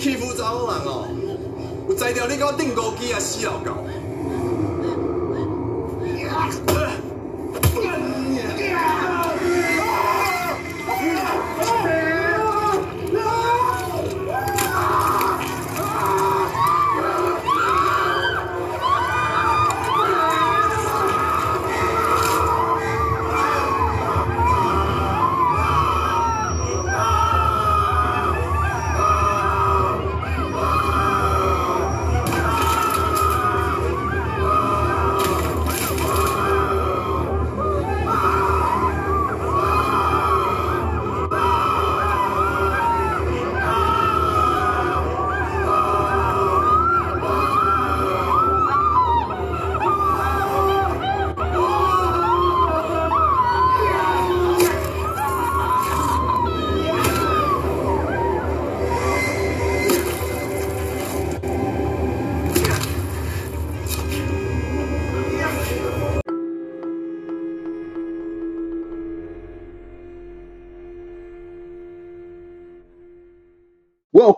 欺负查某人哦，有才调你甲我顶高机啊，死老狗。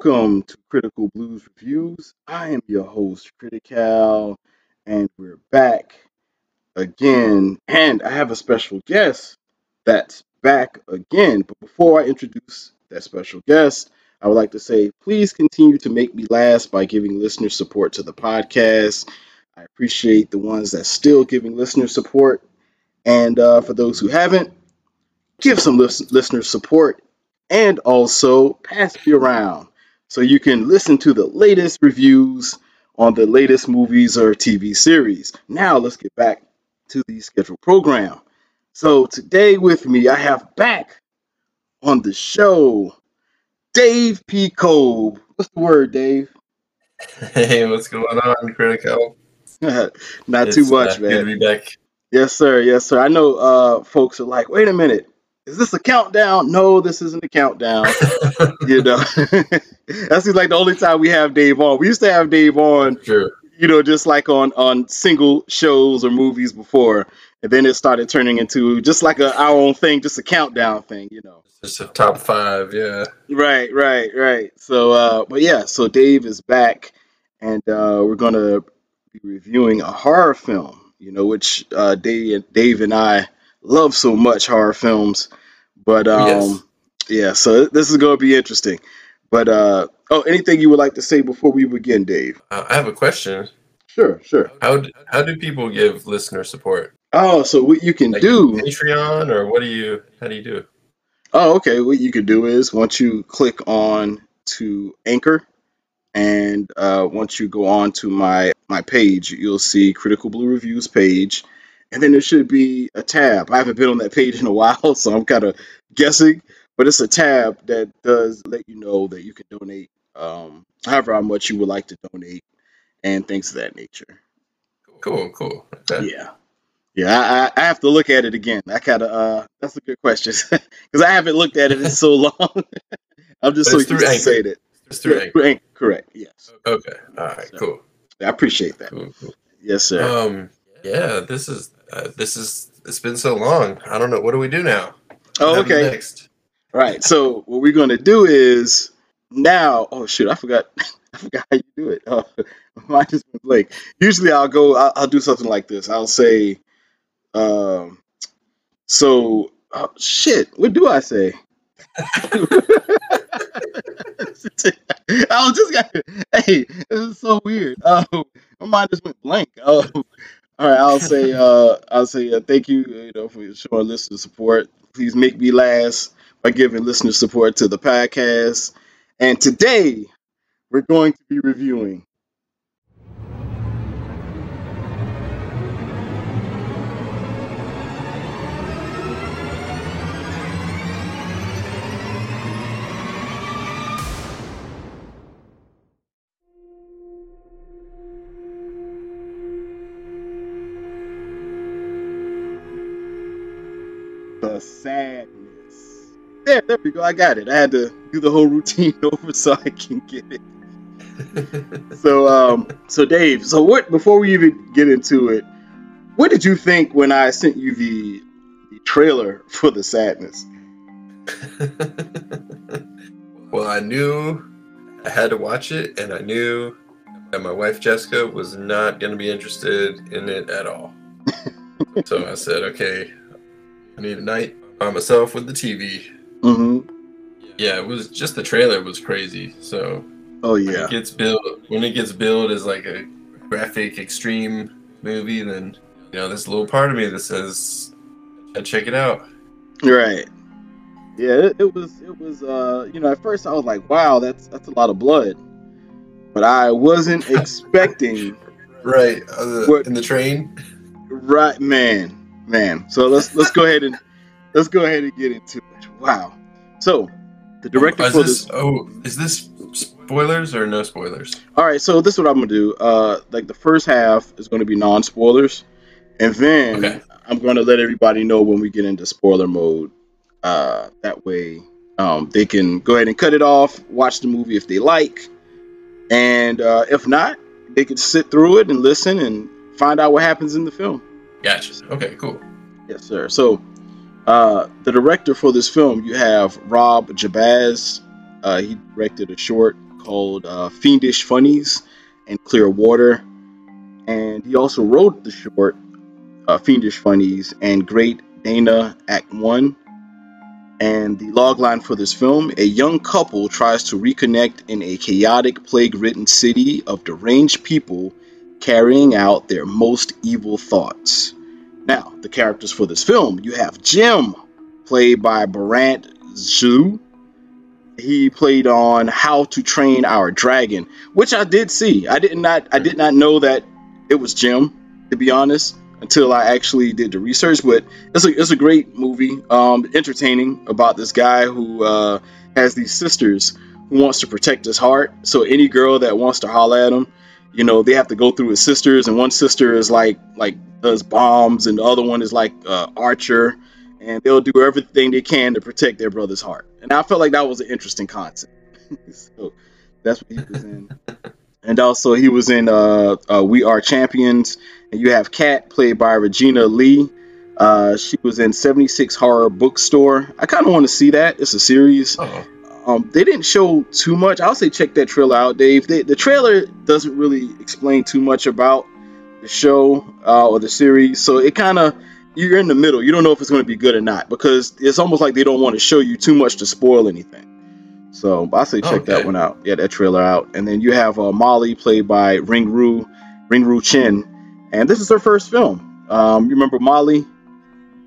！Welcome to Critical Blues Reviews. I am your host, Critical, and we're back again. And I have a special guest that's back again. But before I introduce that special guest, I would like to say please continue to make me last by giving listener support to the podcast. I appreciate the ones that still giving listener support. And uh, for those who haven't, give some lis- listener support and also pass me around so you can listen to the latest reviews on the latest movies or TV series. Now let's get back to the scheduled program. So today with me, I have back on the show Dave P. Kobe. What's the word, Dave? Hey, what's going on, Critical? Not It's, too much, uh, Good to man. be back. Yes, sir. Yes, sir. I know uh, folks are like, wait a minute. Is this a countdown? No, this isn't a countdown. you know, that seems like the only time we have Dave on. We used to have Dave on, True. you know, just like on on single shows or movies before, and then it started turning into just like a our own thing, just a countdown thing, you know. Just a top five, yeah. Right, right, right. So, uh, but yeah, so Dave is back, and uh, we're gonna be reviewing a horror film, you know, which uh, Dave, Dave and I love so much horror films. But um, Yes. yeah, so this is gonna be interesting. But uh, oh, anything you would like to say before we begin, Dave? Uh, I have a question. Sure, sure. How do, how do people give listener support? Oh, so what you can Like do? Patreon or what do you? How do you do? Oh, okay. What you could do is once you click on to Anchor, and uh, once you go on to my my page, you'll see Critical Blue Reviews page, and then there should be a tab. I haven't been on that page in a while, so I'm kind of guessing, but it's a tab that does let you know that you can donate, um, however much you would like to donate, and things of that nature. Cool, cool. Okay. Yeah. Yeah, I, I have to look at it again. I kind of uh, that's a good question because I haven't looked at it in so long. I'm just But so it's used to saying it. Just through Yeah, Anchor. Anchor, correct? Yes, Okay. All right. So- Cool. I appreciate that. Cool. Cool. Yes, sir. Um. Yeah. This is. Uh, this is. It's been so long. I don't know. What do we do now? oh, okay. Next. Right. So what we're gonna do is now. Oh shoot, I forgot. I forgot how you do it. Oh, mine just went blank. Usually, I'll go. I'll, I'll do something like this. I'll say, um, so oh, shit. What do I say? I was just got. Hey, this is so weird. Oh, my mind just went blank. Oh, all right. I'll say. Uh, I'll say. Uh, thank you. You know, for showing listener support. Please make me last by giving listener support to the podcast. And today we're going to be reviewing. The sadness. There, there we go. I got it. I had to do the whole routine over so I can get it. So, um, so Dave. So, what? Before we even get into it, what did you think when I sent you the the trailer for the sadness? well, I knew I had to watch it, and I knew that my wife Jessica was not going to be interested in it at all. so I said, okay, I need a night by myself with the TV. Mm-hmm. Yeah, it was just the trailer was crazy. So Oh when yeah. it gets billed when it gets billed as like a graphic extreme movie, then you know there's a little part of me that says, "I'd check it out." Right. Yeah, it, it was it was uh you know at first I was like wow that's that's a lot of blood, but I wasn't expecting Right uh, What- in the train. right man man. So let's let's go ahead and let's go ahead and get into it. Wow. So the director Oh, is for this, this oh is this spoilers or no spoilers? All right, so this is what I'm gonna do. Uh, like the first half is gonna be non spoilers, and then Okay. I'm gonna let everybody know when we get into spoiler mode. Uh, that way, um, they can go ahead and cut it off, watch the movie if they like, and uh, if not, they could sit through it and listen and find out what happens in the film. Gotcha. Okay, cool. Yes, sir. So, uh, the director for this film, you have Rob Jabbaz. Uh, he directed a short called uh, Fiendish Funnies and Clear Water. And he also wrote the short uh, Fiendish Funnies and Great Dana Act 1. And the logline for this film a young couple tries to reconnect in a chaotic, plague ridden city of deranged people carrying out their most evil thoughts. Now, the characters for this film, you have Jim, played by Berant Zhu. He played on How to Train Our Dragon, which I did see. I did not I did not know that it was Jim, to be honest, until I actually did the research. But it's a it's a great movie, um, entertaining about this guy who uh, has these sisters who wants to protect his heart. So any girl that wants to holler at him, you know, they have to go through his sisters, and one sister is like like does bombs, and the other one is like uh, Archer, and they'll do everything they can to protect their brother's heart. And I felt like that was an interesting concept. so that's what he was in. And also he was in uh, uh, We Are Champions, and you have Kat played by Regina Lei. Uh, she was in 76 Horror Bookstore. I kind of want to see that. It's a series. Oh, Um, they didn't show too much. I'll say check that trailer out, Dave. They, the trailer doesn't really explain too much about the show uh, or the series, so it kind of you're in the middle. You don't know if it's going to be good or not because it's almost like they don't want to show you too much to spoil anything. So I say check that Okay. one out. Yeah, that trailer out, and then you have uh, Molly played by Ring Ru, Ring Ru Chin, and this is her first film. Um, you remember Molly?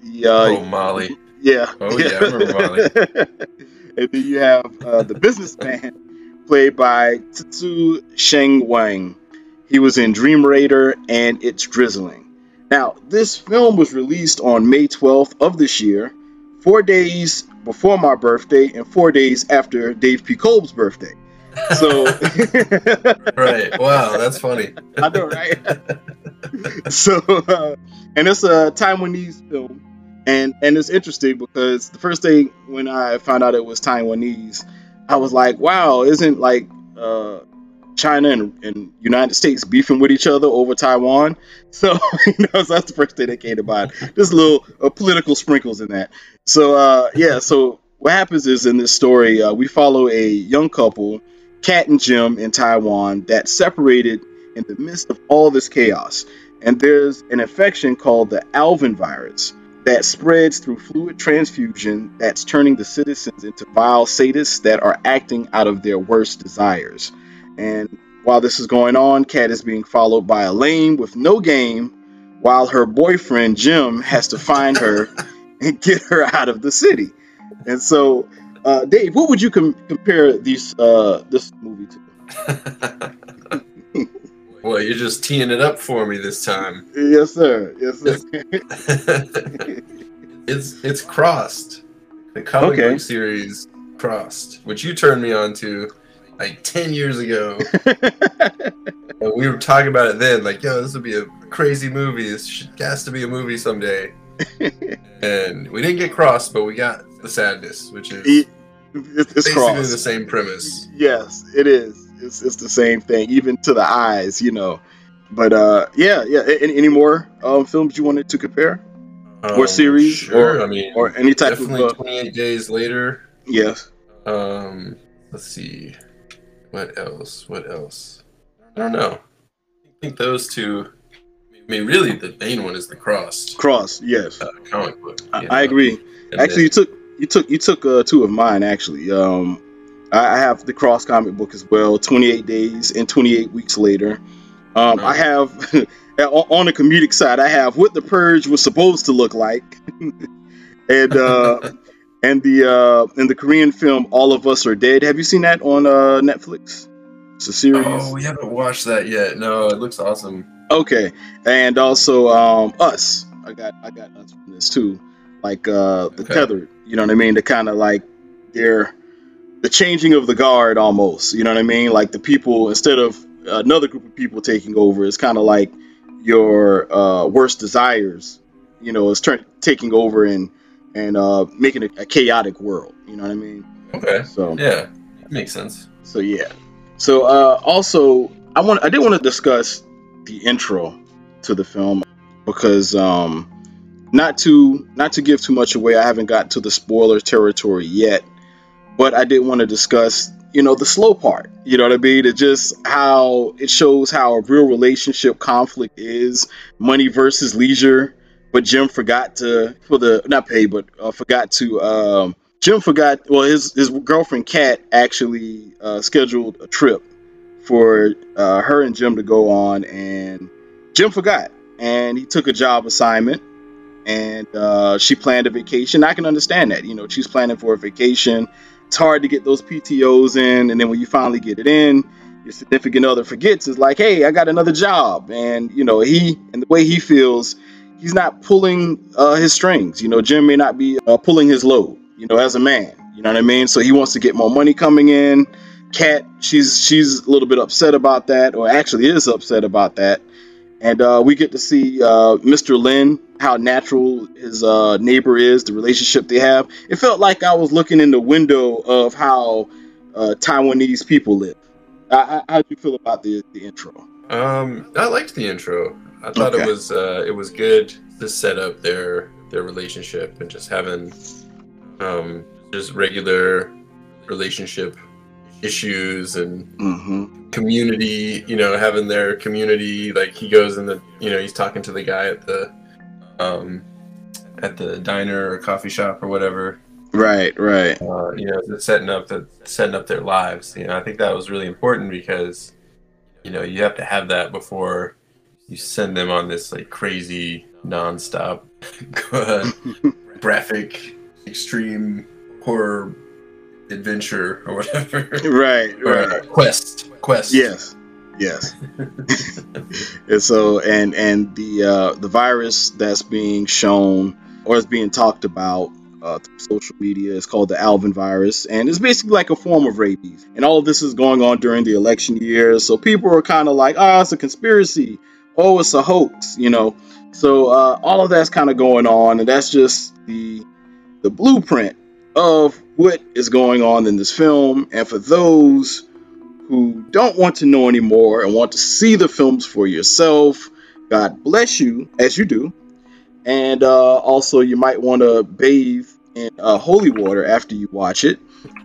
The, uh, oh Molly. yeah. Oh, yeah, I remember Molly. and then you have uh, the businessman played by Tsu Sheng Wang. He was in Dream Raider and It's Drizzling. Now, this film was released on May 12th of this year, four days before my birthday and four days after Dave P. Kolb's birthday. So, Right. Wow, that's funny. I know, right? so, uh, and it's a Taiwanese film, and and it's interesting because the first thing when I found out it was Taiwanese, I was like, wow, isn't like uh, China and, and United States beefing with each other over Taiwan? So, you know, so that's the first thing that came to mind. Just little uh, political sprinkles in that. So, uh, yeah, so what happens is in this story, uh, we follow a young couple, Kat and Jim, in Taiwan, that separated in the midst of all this chaos. And there's an infection called the Alvin virus that spreads through fluid transfusion that's turning the citizens into vile sadists that are acting out of their worst desires. And while this is going on, Kat is being followed by a lame with no game, while her boyfriend Jim has to find her and get her out of the city. And so, uh, Dave, what would you com- compare these uh, this movie to? well, you're just teeing it up for me this time. Yes, sir. Yes, sir. it's it's crossed. The comic Okay. book series crossed, which you turned me on to like ten years ago. And we were talking about it then, like, yo, this would be a crazy movie. This has to be a movie someday. and we didn't get crossed, but we got the sadness, which is It- it's, it's basically crossed. the same premise. Yes, it is. It's, it's the same thing, even to the eyes, you know. But uh, yeah, yeah. Any, any more um, films you wanted to compare, Or Um, series, sure. or- I mean, or any type definitely of? Uh, 28 days later. yes. Um, let's see. what else? What else? I don't know. I think those two. I mean, really, the main one is the Cross Cross, yes, uh, comic book. I, I agree. And Actually, you took you took you took uh, two of mine. Actually, um, I, have the Cross comic book as well. Twenty eight days and twenty eight weeks later. Um, I have on on the comedic side. I have what the Purge was supposed to look like, and uh, and the uh, and the Korean film All of Us Are Dead. Have you seen that on uh, Netflix? It's a series. Oh, we haven't watched that yet. No, it looks awesome. Okay, and also um, us. I got I got us from this too. Like uh, the Okay. tethered. You know what I mean? The kind of like they're the changing of the guard almost. You know what I mean? Like the people instead of another group of people taking over, it's kind of like your uh, worst desires. You know, is turn taking over and and uh, making it a chaotic world. You know what I mean? Okay. So Yeah, makes sense. so yeah. So uh, also, I want I did want to discuss the intro to the film because um, not to not to give too much away. I haven't got to the spoiler territory yet, but I did want to discuss you know the slow part. You know what I mean? It just how it shows how a real relationship conflict is money versus leisure. But Jim forgot to for the not pay, but uh, forgot to um, Jim forgot. Well, his his girlfriend Kat actually uh, scheduled a trip for uh, her and Jim to go on, and Jim forgot, and he took a job assignment, and uh, she planned a vacation. I can understand that. You know, she's planning for a vacation. It's hard to get those PTOS in, and then when you finally get it in, your significant other forgets. It's like, hey, I got another job, and you know he and the way he feels, he's not pulling uh, his strings. You know, Jim may not be uh, pulling his load. You know, as a man, you know what I mean. So he wants to get more money coming in. Kat, she's she's a little bit upset about that, or actually is upset about that. And uh, we get to see uh, Mr. Lin, how natural his uh, neighbor is, the relationship they have. It felt like I was looking in the window of how uh, Taiwanese people live. I, I, how do you feel about the, the intro? Um, I liked the intro. I thought Okay. it was uh, it was good to set up their their relationship and just having um just regular relationship issues and Mm-hmm. community. You know, having their community. Like he goes in the you know he's talking to the guy at the um at the diner or coffee shop or whatever. Right, right. uh, you know, setting up the setting up their lives. You know, I think that was really important because, you know, you have to have that before you send them on this like crazy nonstop, graphic, extreme horror adventure or whatever, right, or right. quest, quest. Yes, yes. and so, and and the uh, the virus that's being shown or is being talked about uh, through social media is called the Alvin virus, and it's basically like a form of rabies. And all of this is going on during the election year, so people are kind of like, "Ah, it's a conspiracy. Oh, it's a hoax," you know. So uh, all of that's kind of going on, and that's just the the blueprint of what is going on in this film. And for those who don't want to know anymore and want to see the films for yourself, God bless you as you do. And uh, also, you might want to bathe in uh, holy water after you watch it.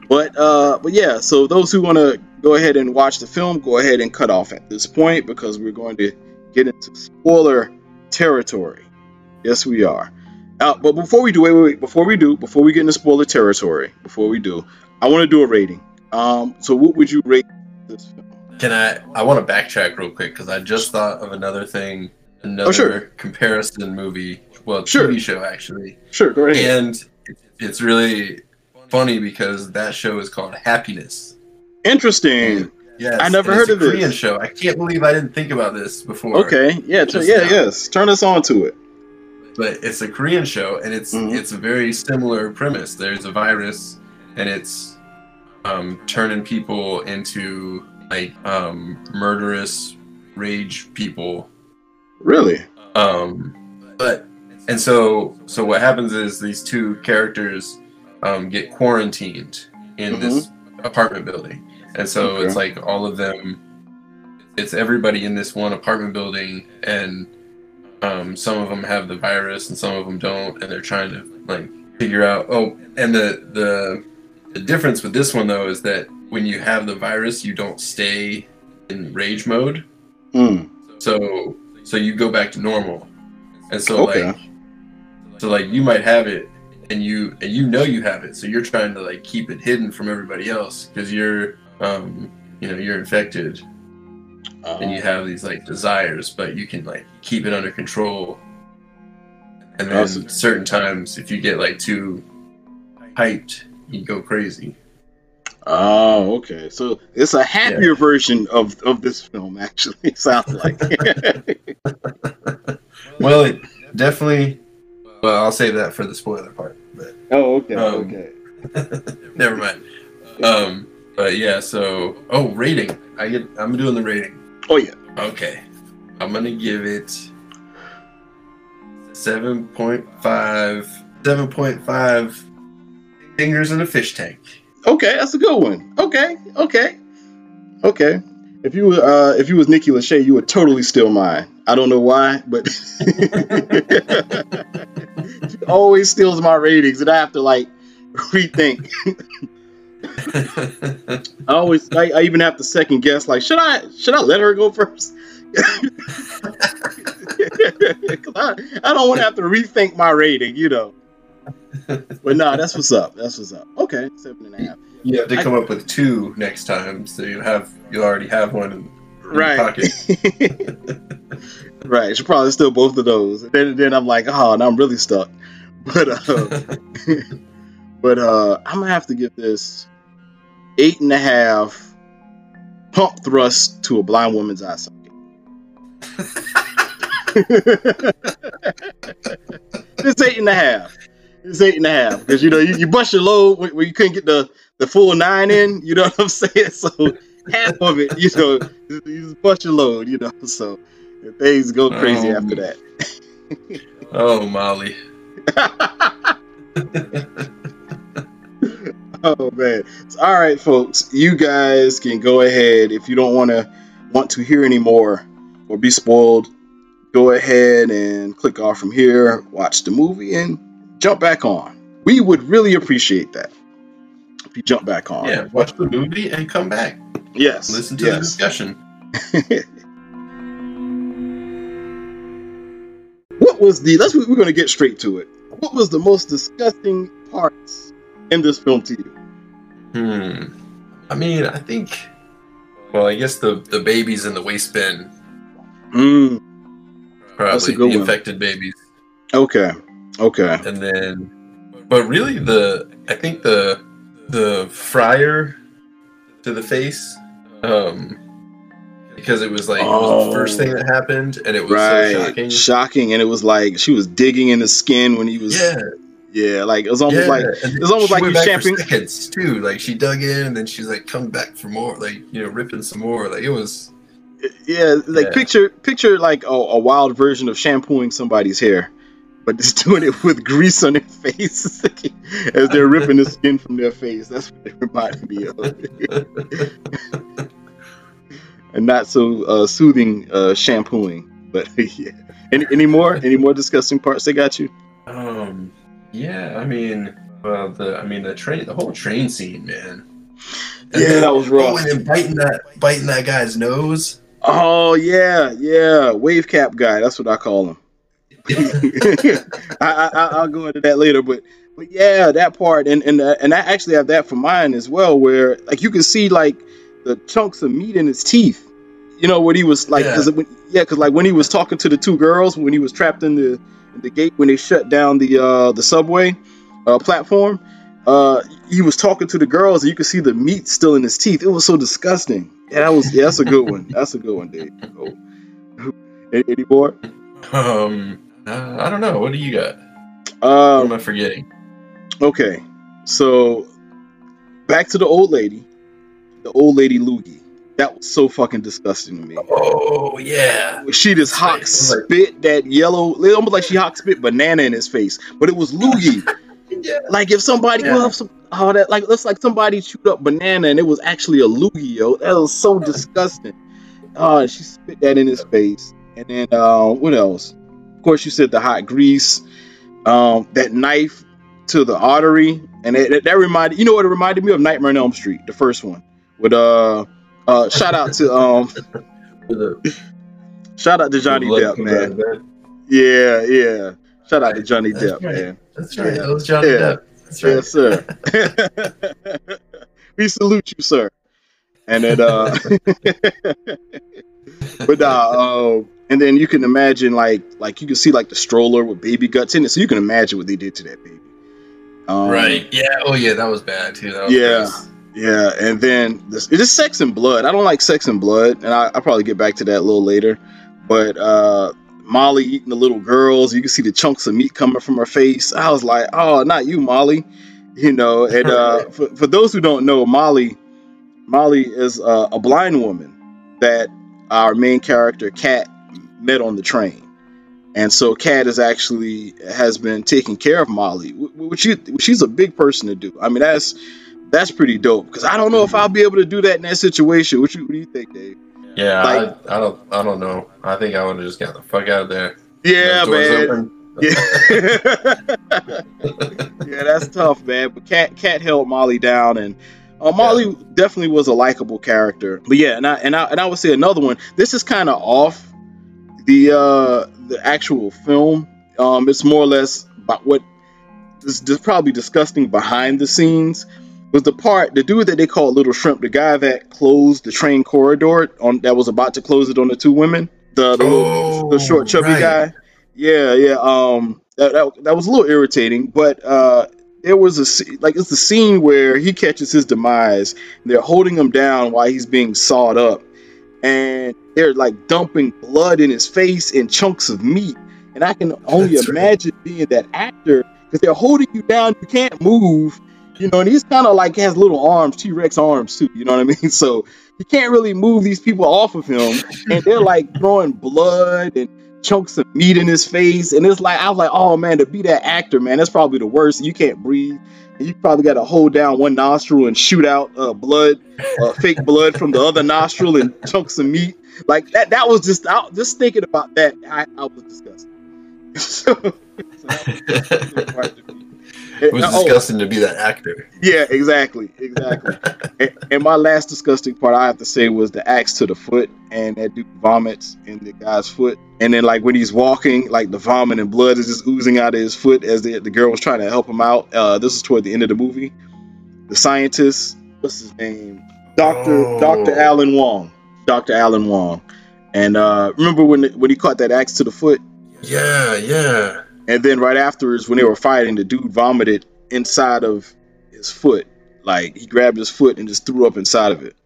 But uh, but yeah, so those who want to go ahead and watch the film, go ahead and cut off at this point because we're going to get into spoiler territory. Yes, we are. Uh, but before we do, wait, wait, wait, before we do, before we get into spoiler territory, before we do, I want to do a rating. Um, so what would you rate this film? Can I? I want to backtrack real quick because I just thought of another thing, another Oh, sure. comparison movie, well, Sure. TV show actually. Sure, go ahead. and it's really funny because that show is called Happiness. Interesting. Yes, I never heard it's of a this. Korean show. I can't believe I didn't think about this before. Okay, yeah, t- yeah, now. yes. Turn us on to it. But it's a Korean show, and it's Mhm. it's a very similar premise. There's a virus, and it's um, turning people into like um, murderous rage people Really? um but and so so what happens is these two characters um get quarantined in this apartment building and so Okay. it's like all of them it's everybody in this one apartment building and um some of them have the virus and some of them don't and they're trying to like figure out oh and the the the difference with this one though is that when you have the virus, you don't stay in rage mode. Mm. So so you go back to normal. And so Okay. like so like you might have it and you and you know you have it. So you're trying to like keep it hidden from everybody else because you're um you know you're infected and you have these like desires, but you can like keep it under control. And then Awesome. certain times if you get like too hyped, you go crazy. Oh, okay. So it's a happier version of of this film, actually. Sounds like. Well, it definitely well, I'll save that for the spoiler part, but oh, okay, Um, okay. Never mind. Um, but yeah, so oh, rating. I get. I'm doing the rating. Oh yeah. Okay, I'm gonna give it seven point five. Seven point five fingers in a fish tank. Okay, that's a good one. Okay, okay, okay. If you uh if you was Nikki Lachey, you would totally steal mine. I don't know why, but she always steals my ratings, and I have to like rethink. I always, I, I even have to second guess. Like, should I should I let her go first? I, I don't want to have to rethink my rating, you know. But no, that's what's up. That's what's up. Okay, seven and a half. you have to come up with two next time, so you have you already have one in, in your Right. pocket. right. Should probably steal both of those. Then then I'm like, oh, now I'm really stuck. But uh, but uh, I'm gonna have to give this eight and a half pump thrust to a blind woman's eye socket. it's eight and a half. It's eight and a half because you know you, you bust your load when, when you couldn't get the the full nine in. You know what I'm saying? So half of it, you know, you just bust your load. You know, so things go crazy Um, after that. oh, Molly. Oh man. All right, folks. You guys can go ahead if you don't want to want to hear any more or be spoiled. Go ahead and click off from here, watch the movie, and jump back on. We would really appreciate that if you jump back on. Yeah, watch the movie and come back. Yes. Listen to the discussion. What was the? Let's. We're going to get straight to it. What was the most disgusting parts in this film to you? Hmm. I mean, I think. Well, I guess the the babies in the waste bin, Mm, probably the one. infected babies, okay. Okay. and then, but really the I think the the fryer to the face, um, because it was like it was the first Oh. thing that happened, and it was right. so shocking. Shocking, and it was like she was digging in the skin when he was. Yeah, Yeah, like it was almost yeah. like and it's almost she like went you back for seconds too. Like she dug in, and then she's like come back for more, like you know, ripping some more. Like it was. yeah, like Yeah. picture picture like a, a wild version of shampooing somebody's hair, but just doing it with grease on their face as they're ripping the skin from their face. That's what it reminded me of, and not so uh, soothing uh, shampooing. But yeah, any any more any more disgusting parts they got you? Um. Yeah, I mean, the I mean the train, the whole train scene, man. And Yeah, then- that was rough. Oh, and then biting that, biting that guy's nose. Oh yeah, yeah, wave cap guy. That's what I call him. I, I, I'll go into that later, but but yeah, that part and and uh, and I actually have that for mine as well, where like you can see like the chunks of meat in his teeth. You know what he was like? Yeah. Cause yeah, because like when he was talking to the two girls when he was trapped in the the gate when they shut down the uh the subway uh platform. Uh, he was talking to the girls, and you could see the meat still in his teeth. It was so disgusting. Yeah, that was. Yeah, that's a good one. That's a good one, Dave. Oh. Any, any more? Um. Uh, I don't know. What do you got? What Um, am I forgetting? Okay, so back to the old lady, the old lady Loogie. That was so fucking disgusting to me. Oh yeah. She just Like- spit that yellow, almost like she hawk spit banana in his face, but it was Loogie. Yeah. like if somebody, Yeah. some, oh, that like looks like somebody chewed up banana and it was actually a Loogie, yo. That was so disgusting. Oh, she spit that in his face, and then uh, what else? Of course, you said the hot grease, um, that knife to the artery, and it, that reminded you know what it reminded me of Nightmare on Elm Street, the first one, With uh, uh, shout out to um, shout out to Johnny Depp, comes man. of. Yeah, yeah. Shout out to Johnny That's Depp, right. man. That's right. That was Johnny Yeah. Depp. That's right. Yes, sir. we salute you, sir. And then, uh, but uh, uh, and then you can imagine like like you can see like the stroller with baby guts in it, so you can imagine what they did to that baby. Um, right. Yeah. Oh, yeah. That was bad too. That was Yeah. gross. Yeah, and then this, it's just sex and blood. I don't like sex and blood, and I, I'll probably get back to that a little later. But uh, Molly eating the little girls, you can see the chunks of meat coming from her face. I was like, oh, not you, Molly. You know, and uh, for, for those who don't know, Molly, Molly is uh, a blind woman that our main character Kat met on the train, and so Kat is actually has been taking care of Molly, which, she, which she's a big person to do. I mean, that's that's pretty dope because I don't know if I'll be able to do that in that situation. What, you, what do you think, Dave? Yeah. Like- I, I don't. I don't know. I think I would have just got the fuck out of there. Yeah, man. open. Yeah. yeah, that's tough, man. But Kat Kat held Molly down, and uh, Molly definitely was a likable character. But yeah, and I and I and I would say another one. This is kind of off the uh the actual film. Um, it's more or less about what is probably disgusting behind the scenes. Was the part the dude that they called Little Shrimp, the guy that closed the train corridor on that was about to close it on the two women, the the, little- the short chubby right. guy. Yeah, yeah. Um, that, that that was a little irritating, but uh, there was a like it's the scene where he catches his demise. And they're holding him down while he's being sawed up, and they're like dumping blood in his face and chunks of meat. And I can only That's right. imagine being that actor because they're holding you down. You can't move. You know, and he's kind of like has little arms, T Rex arms too. You know what I mean? So he can't really move these people off of him, and they're like throwing blood and chunks of meat in his face, and it's like I was like, oh man, to be that actor, man, that's probably the worst. You can't breathe. You probably got to hold down one nostril and shoot out uh, blood, uh, fake blood from the other nostril, and chunks of meat like that. That was just I, just thinking about that. I, I was disgusted. so, so that was to me. It was Oh, disgusting to be that actor. yeah, exactly, exactly. and, and my last disgusting part I have to say was the axe to the foot, and that dude vomits in the guy's foot, and then like when he's walking, like the vomit and blood is just oozing out of his foot as the the girl was trying to help him out. Uh, this is toward the end of the movie. The scientist, what's his name? Doctor Oh. Doctor Alan Wong. Doctor Alan Wong. And uh, remember when when he caught that axe to the foot? Yeah, yeah. And then right afterwards, when they were fighting, the dude vomited inside of his foot. Like he grabbed his foot and just threw up inside of it.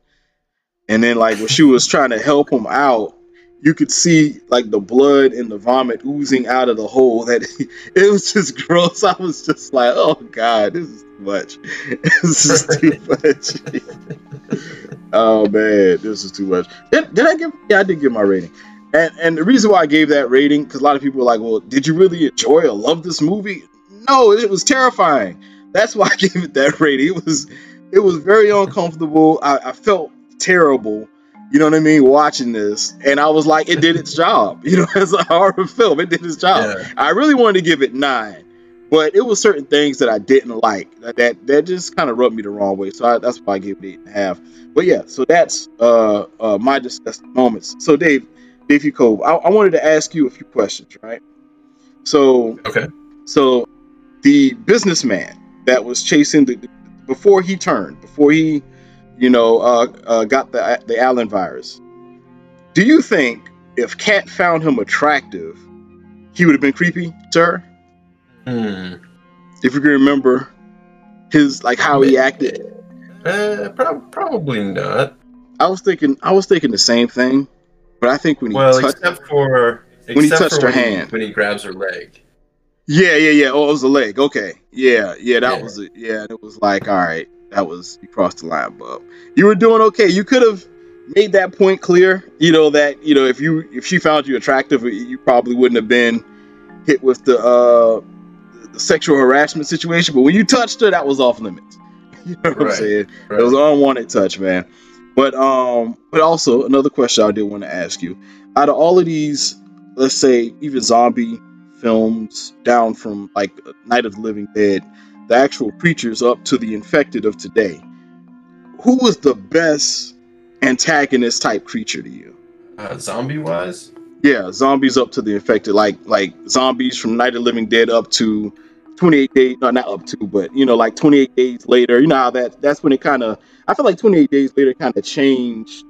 And then like when she was trying to help him out, you could see like the blood and the vomit oozing out of the hole. That it was just gross. I was just like, oh god, this is too much. this is too much. oh man, this is too much. Did, did I give? Yeah, I did give my rating. And and the reason why I gave that rating because a lot of people were like, well, did you really enjoy or love this movie? No, it was terrifying. That's why I gave it that rating. It was it was very uncomfortable. I, I felt terrible. You know what I mean? Watching this, and I was like, it did its job. You know, as a horror film, it did its job. Yeah. I really wanted to give it nine, but it was certain things that I didn't like that that, that just kind of rubbed me the wrong way. So I, that's why I gave it eight and a half. But yeah, so that's uh, uh my disgusting moments. So Dave, Davey Cove, I, I wanted to ask you a few questions, right? So Okay. so the businessman that was chasing the before he turned, before he, you know, uh, uh, got the the Alvin virus. Do you think if Kat found him attractive, he would have been creepy her? Hmm. If you can remember his like how he acted. Uh, prob- probably not. I was thinking I was thinking the same thing, but I think when he Well, touched except for When he touched her when he- hand. when he grabs her leg. Yeah, yeah, yeah. Oh, it was a leg. Okay. Yeah, yeah, that Yeah. was it. Yeah, it was like, all right, that was you crossed the line, bub. You were doing okay. You could have made that point clear. You know that you know if you if she found you attractive, you probably wouldn't have been hit with the uh the sexual harassment situation. But when you touched her, that was off limits. You know what I'm saying? Right? It was an unwanted touch, man. But um, but also another question I did want to ask you: out of all of these, let's say even zombie films, down from like Night of the Living Dead, the actual creatures up to the infected of today, who was the best antagonist type creature to you? Uh, zombie wise, Yeah, zombies up to the infected, like like zombies from Night of the Living Dead up to 28 days, no, not up to, but you know, like 28 days later. You know how that that's when it kind of, I feel like 28 days later kind of changed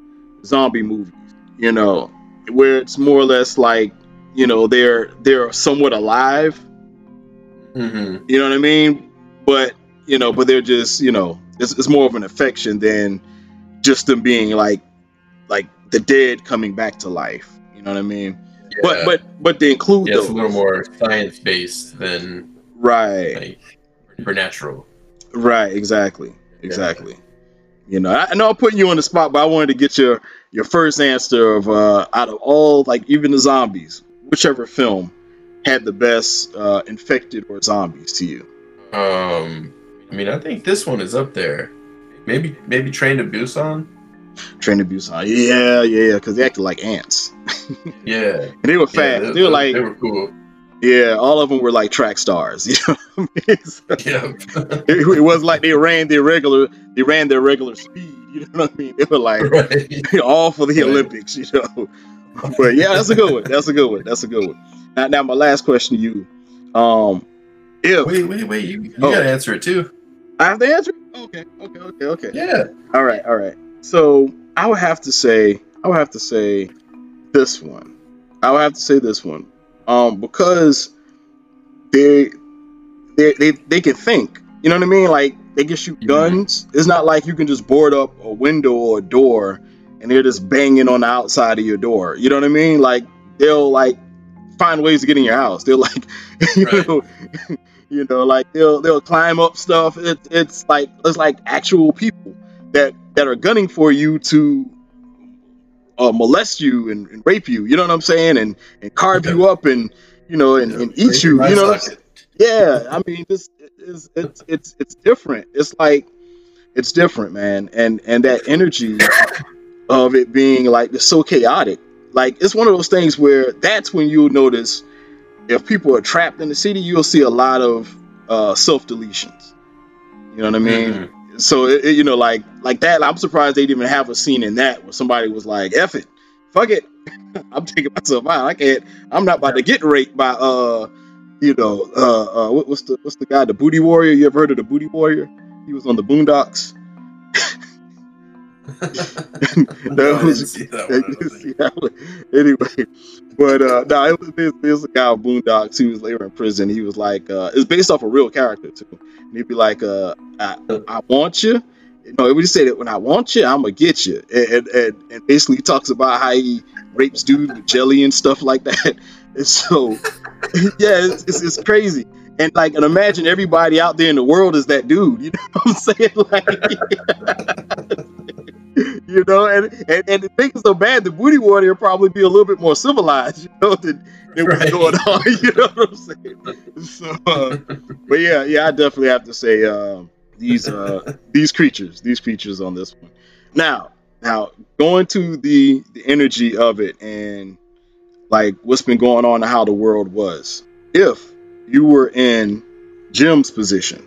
zombie movies. You know, where it's more or less like, you know, they're they're somewhat alive. mm-hmm. You know what I mean? But you know, but they're just you know, it's, it's more of an affection than just them being like like the dead coming back to life. You know what I mean? yeah. But but but they include yeah, it's a little more science based than right. like supernatural. Right, exactly, exactly. You know, I, I know I'm putting you on the spot, but I wanted to get your your first answer of uh, out of all, like even the zombies, whichever film had the best uh, infected or zombies to you. Um, I mean, I think this one is up there. Maybe maybe Train to Busan. Train to Busan, yeah, yeah, because they acted like ants, Yeah, and they were yeah, fast. they, were like, they were cool. Yeah, all of them were like track stars. You know, what I mean? So Yeah, it, it wasn't like they ran their regular, they ran their regular speed. You know what I mean? They were like. right. all for the Right. Olympics, you know. But yeah, that's a good one. That's a good one. That's a good one. Now, now my last question to you. Um, if Wait, wait, wait! You, you Oh. gotta answer it too. I have to answer, okay, okay, okay, okay. Yeah. All right, all right. So I would have to say, I would have to say this one. I would have to say this one, um, because they, they, they, they can think. You know what I mean? Like they can shoot guns. It's not like you can just board up a window or a door and they're just banging on the outside of your door. You know what I mean? Like they'll like find ways to get in your house. They'll like, you Right. know, you know, like they'll they'll climb up stuff. It, it's like it's like actual people that that are gunning for you to uh, molest you and, and rape you. You know what I'm saying? And and carve you up and you know and, and eat you. You know what I'm saying? Yeah, I mean, this is it's it's it's different. It's like it's different, man, and and that energy of it being like it's so chaotic. Like it's one of those things where that's when you'll notice if people are trapped in the city, you'll see a lot of uh, self deletions. You know what I mean? Mhm. So it, you know, like like that. I'm surprised they didn't even have a scene in that where somebody was like, "F it, fuck it, I'm taking myself out. I can't. I'm not about to get raped by uh, you know, uh, uh what, what's the what's the guy, the Booty Warrior? You ever heard of the Booty Warrior? He was on the Boondocks. No, was- that one. I don't think. See that one? anyway, but uh, no, it was this, this guy on Boondocks. He was later in prison. He was like, uh, it's based off a real character too. And he'd be like, uh, I, I want you. No, it would just say that when I want you, I'm gonna get you. And, and, and, and basically, talks about how he rapes dudes with jelly and stuff like that. And so, yeah, it's, it's, it's crazy. And like, and imagine everybody out there in the world is that dude. You know what I'm saying? Like, you know, and and, and to make it so bad, the booty warrior would probably be a little bit more civilized, you know, than, than what's going on. You know what I'm saying? So, uh, but yeah, yeah, I definitely have to say um, these uh, these creatures, these creatures on this one. Now, now going to the the energy of it and like what's been going on and how the world was. If you were in Jim's position,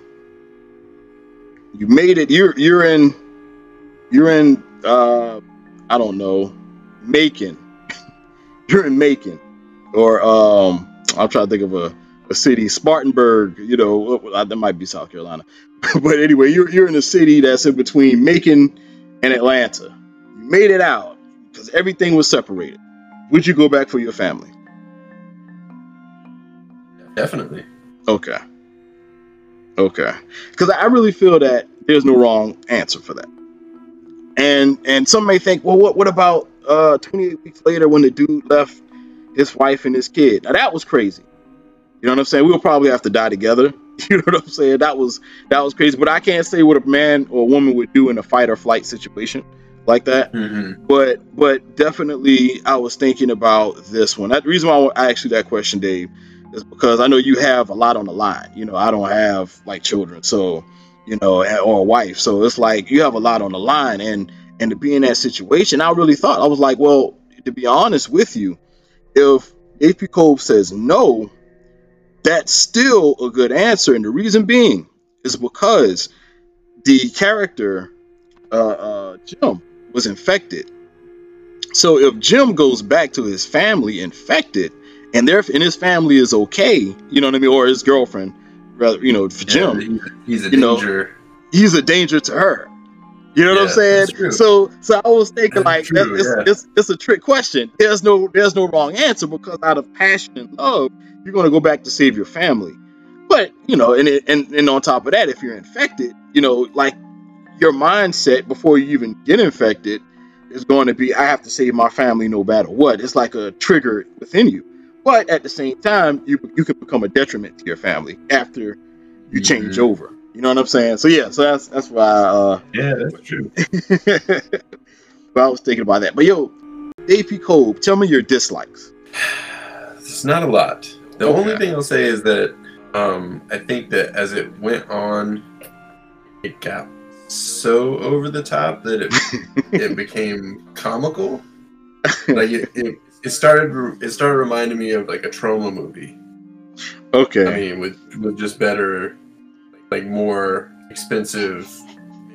you made it. You're you're in you're in uh I don't know Macon. you're in Macon, or um I'm trying to think of a, a city, Spartanburg. You know that might be South Carolina, but anyway, you're you're in a city that's in between Macon and Atlanta. You made it out because everything was separated. Would you go back for your family? Definitely. Okay. Okay. Because I really feel that there's no wrong answer for that. And and some may think, well, what what about uh 28 weeks later when the dude left his wife and his kid? Now that was crazy. You know what I'm saying? We'll probably have to die together. You know what I'm saying? That was that was crazy. But I can't say what a man or a woman would do in a fight or flight situation like that Mm-hmm. but but definitely I was thinking about this one. That the reason why I asked you that question, Dave, is because I know you have a lot on the line. You know, I don't have like children, so you know, or a wife, so it's like you have a lot on the line, and and to be in that situation, I really thought I was like, well, to be honest with you, if AP Cove says no, that's still a good answer, and the reason being is because the character uh, uh, Jim was infected. So if Jim goes back to his family infected, and their and his family is okay, you know what I mean, or his girlfriend, rather, you know, for Jim, Yeah, he's, he's a you know, danger. he's a danger to her. You know what I'm saying? So, so I was thinking like true, that- it's, yeah. it's it's a trick question. There's no there's no wrong answer because out of passion and love, you're gonna go back to save your family. But you know, and it, and and on top of that, if you're infected, you know, like your mindset before you even get infected is going to be, I have to save my family no matter what. It's like a trigger within you. But at the same time, you you could become a detriment to your family after you change Mhm. over. You know what I'm saying? So yeah, so that's that's why uh Yeah, that's true. but I was thinking about that. But yo, AP Cole, tell me your dislikes. It's not a lot. The Okay. only thing I'll say is that um, I think that as it went on, it got so over the top that it it became comical. Like it, it, it started it started reminding me of like a trauma movie. Okay. I mean, with with just better, like more expensive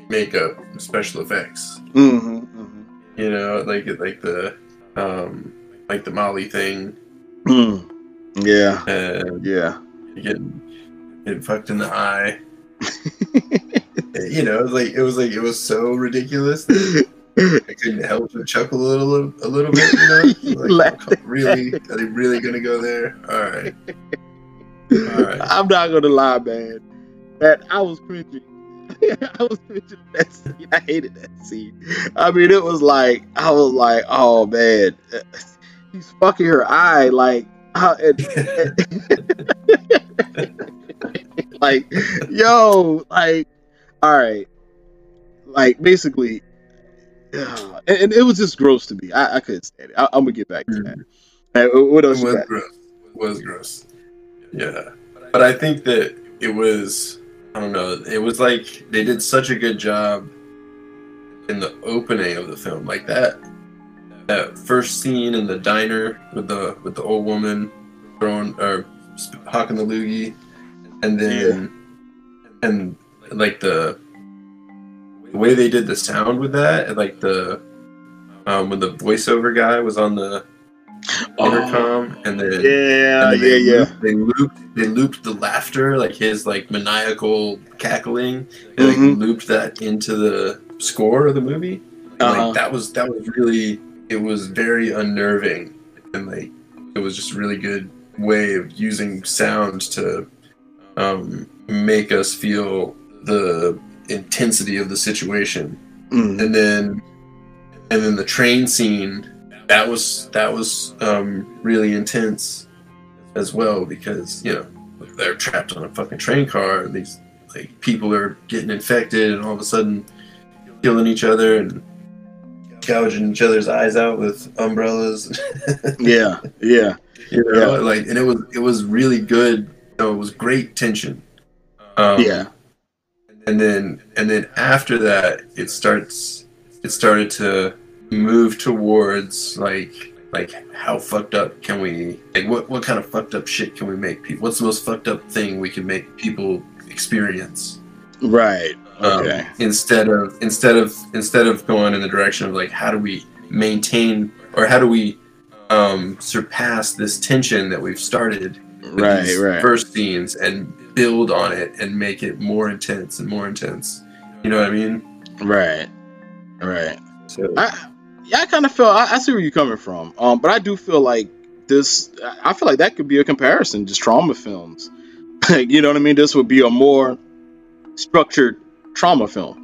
makeup, special effects. Mm-hmm, mm-hmm. You know, like like the um like the Molly thing Mm. Yeah, and yeah. getting getting fucked in the eye. you know, like it was like it was so ridiculous that I couldn't help but chuckle a little a little bit. You know, You like, laughed. really, are they really gonna go there? All right, all right. I'm not gonna lie, man. That I was cringing. I was cringing that scene. I hated that scene. I mean, it was like I was like, oh man, he's fucking her eye, like, how, and, like, yo, like, all right, like, basically, uh, and, and it was just gross to me. I, I couldn't stand it. I, I'm gonna get back to that. Uh, what It else you was gross. It was gross. Yeah, but I think that it was. I don't know. It was like they did such a good job in the opening of the film, like that. That first scene in the diner with the with the old woman throwing or hawking the loogie, and then and like the the way they did the sound with that, and like the um, when the voiceover guy was on the intercom, and then Oh, Yeah, and then yeah, they yeah. Looped, they looped they looped the laughter, like his like maniacal cackling, and like Mhm. looped that into the score of the movie. And, Uh-huh. Like that was that was really it was very unnerving, and like it was just a really good way of using sound to um, make us feel the intensity of the situation Mm. and then and then the train scene that was that was um, really intense as well because you know they're trapped on a fucking train car and these like people are getting infected and all of a sudden killing each other and gouging each other's eyes out with umbrellas Yeah, yeah. you know Yeah. like and it was it was really good you know, it was great tension um, Yeah. And then and then after that it starts it started to move towards like like how fucked up can we like what what kind of fucked up shit can we make people what's the most fucked up thing we can make people experience Right. um, Okay. instead of instead of instead of going in the direction of like how do we maintain or how do we um, surpass this tension that we've started right. these Right. first scenes and build on it and make it more intense and more intense. You know what I mean? right. Right. So I yeah, I kind of feel I, I see where you're coming from. Um, but I do feel like this. I feel like that could be a comparison, just trauma films. Like, you know what I mean? This would be a more structured trauma film.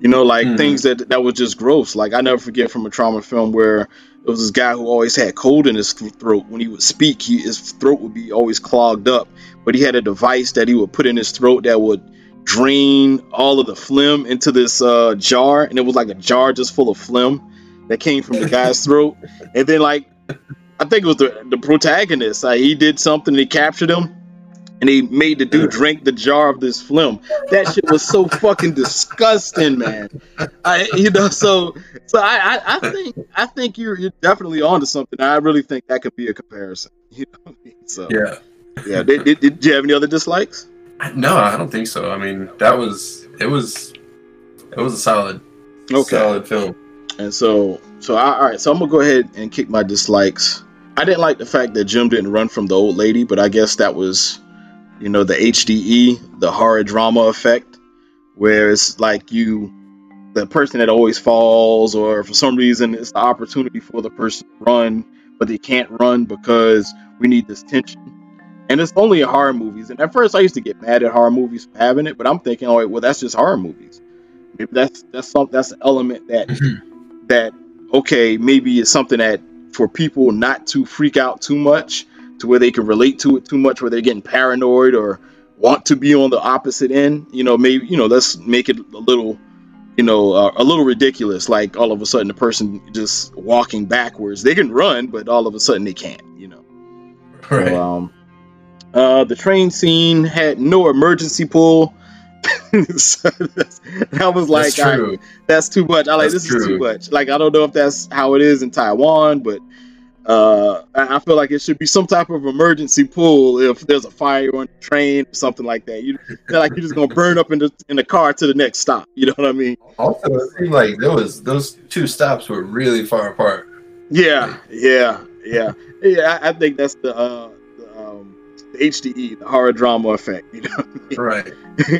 You know, like Mhm. things that that was just gross. Like I never forget from a trauma film where it was this guy who always had cold in his throat. When he would speak, he, his throat would be always clogged up. But he had a device that he would put in his throat that would drain all of the phlegm into this uh, jar, and it was like a jar just full of phlegm that came from the guy's throat. And then, like, I think it was the the protagonist. Like, he did something, he captured him, and he made the dude drink the jar of this phlegm. That shit was so fucking disgusting, man. I, you know, so so I, I, I think I think you're you're definitely onto something. I really think that could be a comparison. You know what I mean? So yeah. Yeah. Did, did, did you have any other dislikes? No, I don't think so. I mean, that was it was it was a solid Okay. Solid film. And so, so I, all right. So I'm gonna go ahead and kick my dislikes. I didn't like the fact that Jim didn't run from the old lady, but I guess that was, you know, the HDE, the horror drama effect, where it's like you, the person that always falls, or for some reason it's the opportunity for the person to run, but they can't run because we need this tension. And it's only in horror movies. And at first, I used to get mad at horror movies for having it, but I'm thinking, oh, well, that's just horror movies. Maybe that's that's some that's an element that that okay, maybe it's something that for people not to freak out too much, to where they can relate to it too much, where they're getting paranoid or want to be on the opposite end. You know, maybe you know, let's make it a little, you know, uh, a little ridiculous. Like all of a sudden, the person just walking backwards, they can run, but all of a sudden they can't. You know. Right. So, um, uh, the train scene had no emergency pull. so that was like, That's I- that's too much. I like That's this is too much. Like I don't know if that's how it is in Taiwan, but uh, I I feel like it should be some type of emergency pull if there's a fire on the train or something like that. You they're like you're just gonna burn up in the in the car to the next stop. You know what I mean? Also, it seemed like there was those two stops were really far apart. Yeah, yeah, yeah, yeah. I, I think that's the uh, the, HDE, the horror drama effect. You know. Right.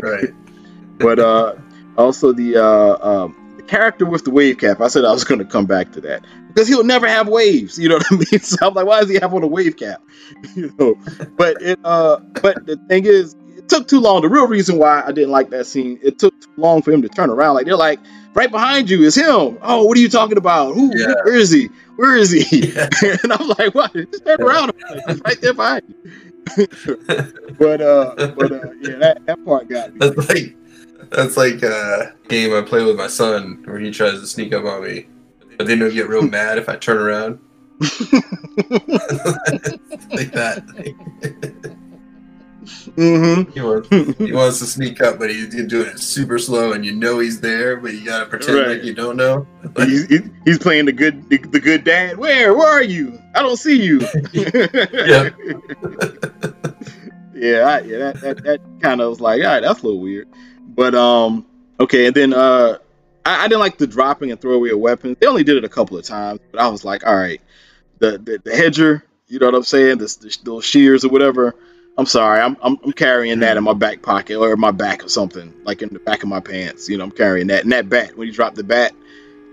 Right. but uh also the uh um the character with the wave cap i said i was going to come back to that because he'll never have waves you know what i mean so i'm like why does he have on a wave cap you know but it uh but the thing is it took too long the real reason why i didn't like that scene it took too long for him to turn around like they're like right behind you is him oh what are you talking about who Yeah. where is he where is he Yeah. and i'm like what just turn around he's right there behind you but uh but uh yeah that, that part got me That's like that's like a game I play with my son where he tries to sneak up on me. But then he'll get real mad if I turn around. like that. Mm-hmm He wants, he wants to sneak up, but he's doing it super slow, and you know he's there, but you gotta pretend Right. like you don't know. He's, he's playing the good the, the good dad. Where where are you? I don't see you. Yeah. yeah, I, yeah. That that, that kind of was like, all right, that's a little weird. But um, okay, and then uh, I, I didn't like the dropping and throwaway of weapons. They only did it a couple of times, but I was like, all right, the the, the hedger, you know what I'm saying? The, the, those shears or whatever. I'm sorry, I'm, I'm I'm carrying that in my back pocket or in my back or something, like in the back of my pants. You know, I'm carrying that. And that bat, when he dropped the bat,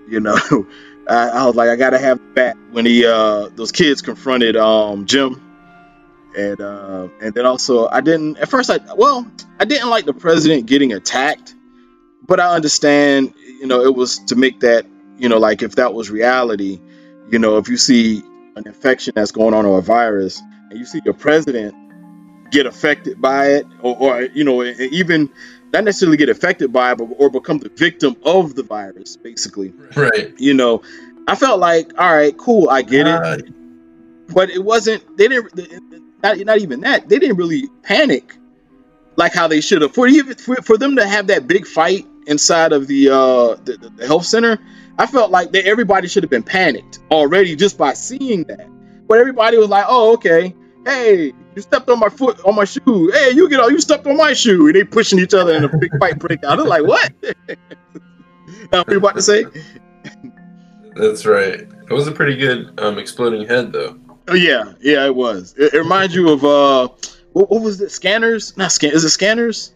you know, I, I was like, I gotta have the bat when he uh those kids confronted um Jim, and uh and then also I didn't at first I well I didn't like the president getting attacked, but I understand you know it was to make that you know like if that was reality, you know if you see an infection that's going on or a virus and you see your president get affected by it or, or you know even not necessarily get affected by it but, or become the victim of the virus basically. Right. you know i felt like all right cool i get it. Uh, but it wasn't they didn't not, not even that they didn't really panic like how they should have. For even for, for them to have that big fight inside of the uh the, the- the health center i felt like that everybody should have been panicked already just by seeing that. But everybody was like oh okay hey you stepped on my foot on my shoe hey you get on you stepped on my shoe and they pushing each other and a big fight break out i'm like what now what you about to say that's right. It was a pretty good um, exploding head, though. Oh yeah, yeah, it was. It, it reminds you of uh, what, what was it? Scanners? Not scan. Is it Scanners?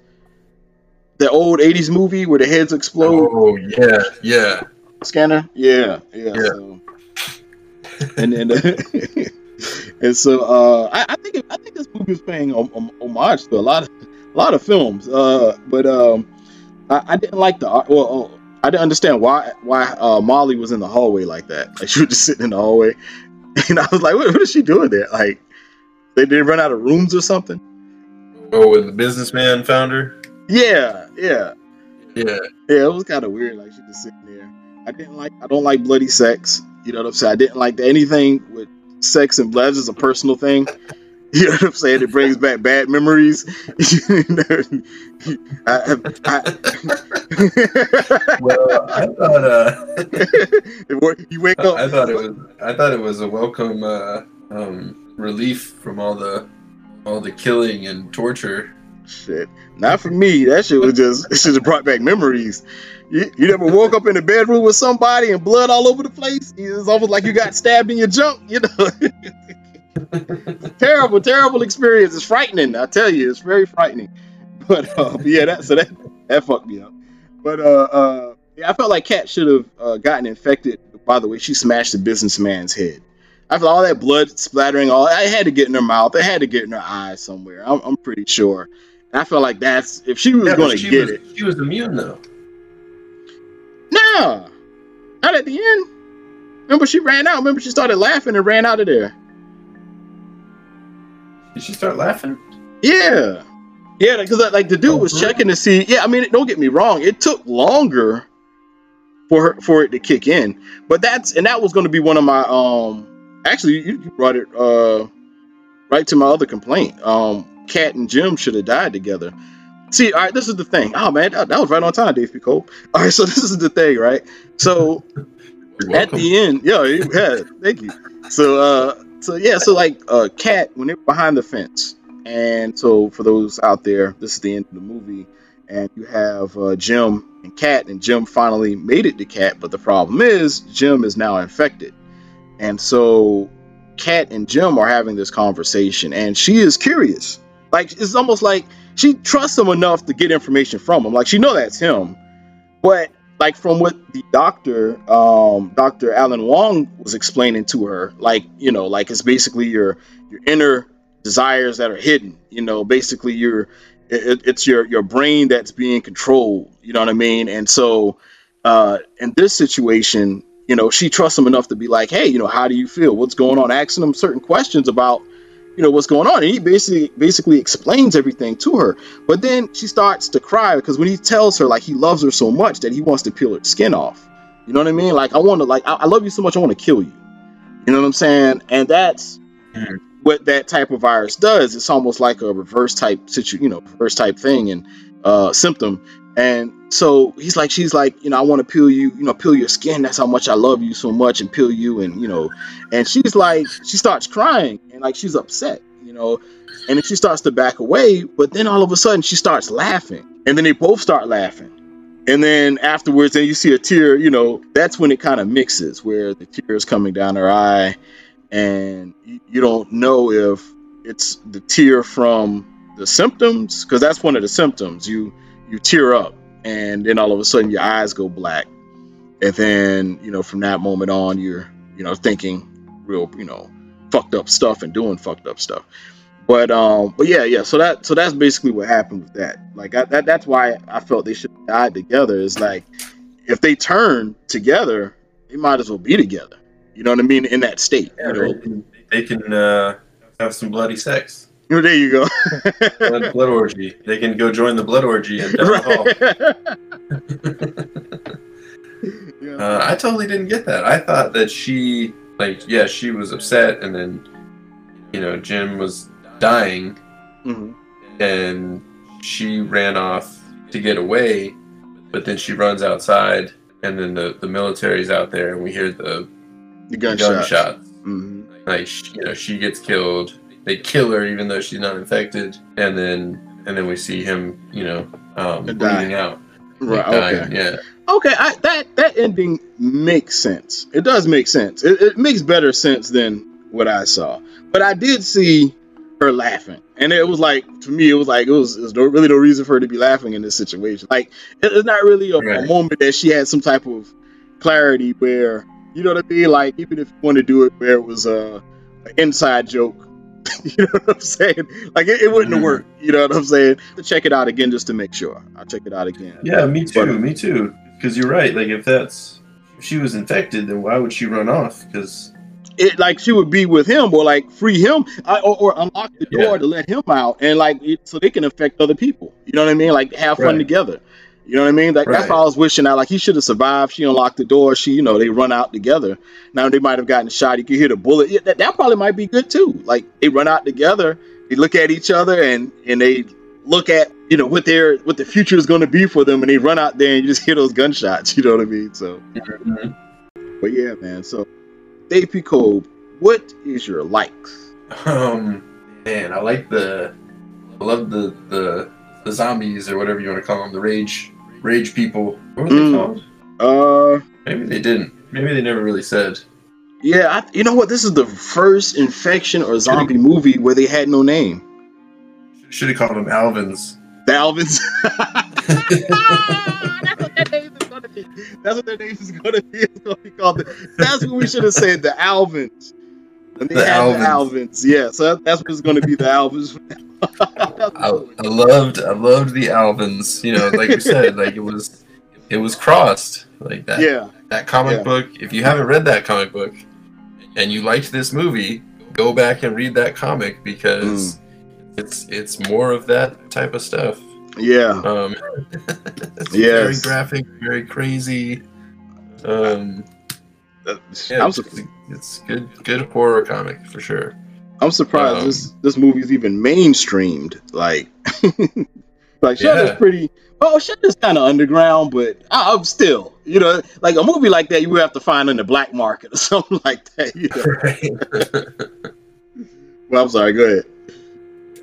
The old '80s movie where the heads explode. Oh yeah, yeah. Scanner? Yeah, yeah. Yeah. So. And then, and so uh, I, I think I think this movie is paying hom- hom- homage to a lot of a lot of films. Uh, but um, I, I didn't like the. Well, oh, I didn't understand why why uh, Molly was in the hallway like that. Like she was just sitting in the hallway, and I was like, what, what is she doing there? Like they did run out of rooms or something. Oh, with the businessman founder. Yeah, yeah. Yeah, Yeah, it was kind of weird. Like she just sitting there. I didn't like. I don't like bloody sex. You know what I'm saying? I didn't like anything with sex and blood is a personal thing. You know what I'm saying? It brings back bad memories. You I, I, well, I thought uh, you wake up. I thought it was I thought it was a welcome uh, um, relief from all the all the killing and torture Shit, not for me. That shit was just it just brought back memories. You, you never woke up in the bedroom with somebody and blood all over the place. It's almost like you got stabbed in your junk. You know, terrible, terrible experience. It's frightening. I tell you, it's very frightening. But uh, yeah, that so that that fucked me up. But uh, uh yeah, I felt like Kat should have uh, gotten infected. By the way, she smashed the businessman's head. After all that blood splattering, all I had to get in her mouth. It had to get in her eyes somewhere. I'm, I'm pretty sure. And I felt like that's if she was Yeah, going to get was, it. She was immune though. Nah, not at the end. Remember, she ran out. Remember, she started laughing and ran out of there. Did she start laughing? Yeah, yeah, because like the dude Oh, was really? checking to see. Yeah, I mean, don't get me wrong. It took longer for her for it to kick in, but that's and that was going to be one of my um. Actually, you, you brought it uh right to my other complaint. Um, Kat and Jim should have died together. See, all right, this is the thing. Oh man, that, that was right on time, Dave P. Cole. All right, so this is the thing, right? So at the end, yeah, yeah, thank you. So, uh, so yeah, so like, uh, Kat when they're behind the fence, and so for those out there, this is the end of the movie, and you have uh, Jim and Kat, and Jim finally made it to Kat, but the problem is Jim is now infected, and so Kat and Jim are having this conversation, and she is curious, like it's almost like she trusts him enough to get information from him, like she know that's him, but like from what the doctor um dr alan wong was explaining to her like you know like it's basically your your inner desires that are hidden. You know basically your it, it's your your brain that's being controlled. You know what i mean? And so uh in this situation you know she trusts him enough to be like hey you know how do you feel? What's going on? Asking him certain questions about you know what's going on and he basically basically explains everything to her but then she starts to cry because when he tells her like he loves her so much that he wants to peel her skin off. You know what I mean? Like I want to like I, I love you so much I want to kill you. You know what I'm saying? And that's what that type of virus does. It's almost like a reverse type situ, you know, reverse type thing and uh symptom. And so he's like, she's like, you know, I want to peel you, you know, peel your skin. That's how much I love you so much and peel you. And, you know, and she's like, she starts crying like she's upset, you know, and then she starts to back away. But then all of a sudden she starts laughing. And then they both start laughing. And then afterwards, then you see a tear, you know, that's when it kind of mixes where the tear is coming down her eye. And you, don't know if it's the tear from the symptoms, because that's one of the symptoms. You, you tear up and then all of a sudden your eyes go black and then you know from that moment on you're you know thinking real you know fucked up stuff and doing fucked up stuff but um but yeah yeah so that so that's basically what happened with that like I, that that's why i felt they should have died together is like if they turn together they might as well be together you know what i mean in that state Yeah, you they can, they can uh, have some bloody sex. Oh, there you go Blood, blood orgy. They can go join the blood orgy down the hall. yeah. Uh, I totally didn't get that. I thought that she, like, yeah, she was upset, and then, you know, Jim was dying, Mhm. and she ran off to get away, but then she runs outside, and then the, the military's out there, and we hear the the gunshot. gunshot hmm Like, you know, she gets killed. They kill her even though she's not infected, and then and then we see him, you know, um, bleeding out. Right okay. Yeah. Okay, I, that that ending makes sense. It does make sense. It, it makes better sense than what I saw. But I did see her laughing, and it was like to me, it was like it was, it was no, really no reason for her to be laughing in this situation. Like it- it's not really a, a moment that she had some type of clarity where you know what I mean. Like even if you want to do it where it was a an inside joke. you know what I'm saying? Like it, it wouldn't have Mhm. worked. You know what I'm saying? To check it out again just to make sure. I'll check it out again. Yeah, me too. But- me too. Because you're right. Like, if that's if she was infected, then why would she run off? Because it like she would be with him or like free him I, or, or unlock the door Yeah. to let him out and like it, so they can affect other people you know what i mean like have fun Right. together you know what i mean? Like that's Right. how i was wishing out. Like he should have survived. She unlocked the door. She you know they run out together. Now they might have gotten shot. You could hear the bullet. Yeah, that, that probably might be good too. Like they run out together. They look at each other and and they look at you know what their what the future is going to be for them and they run out there and you just hear those gunshots you know what i mean? So but yeah man. So dave p. What is your likes? Um, man, I like the, I love the the the zombies or whatever you want to call them, the rage rage people. What were Mm. called? Uh, Maybe they didn't. Maybe they never really said. yeah, I, you know what? This is the first infection or zombie movie where they had no name. Should have called them Alvins. The Alvins. That's what their name is gonna be. That's what their name is gonna be. It's gonna be called. The, that's what we should have said. The Alvins. And they The had the Alvins. Alvins. Yeah, so that's what it's gonna be. The Alvins. I, I loved I loved the Alvins. You know, like we said, like it was it was crossed like that. yeah. That comic Yeah. book. If you haven't read that comic book and you liked this movie, go back and read that comic because it's it's more of that type of stuff. Yeah. Um, it's very graphic, very crazy. Um, yeah, I'm, su- it's good, good horror comic for sure. I'm surprised um, this this movie's even mainstreamed. Like, like Shudder's Yeah. pretty. Oh, Shudder's kind of underground, but I, I'm still, you know, like a movie like that, you would have to find on the black market or something like that. You know? Well, I'm sorry. Go ahead.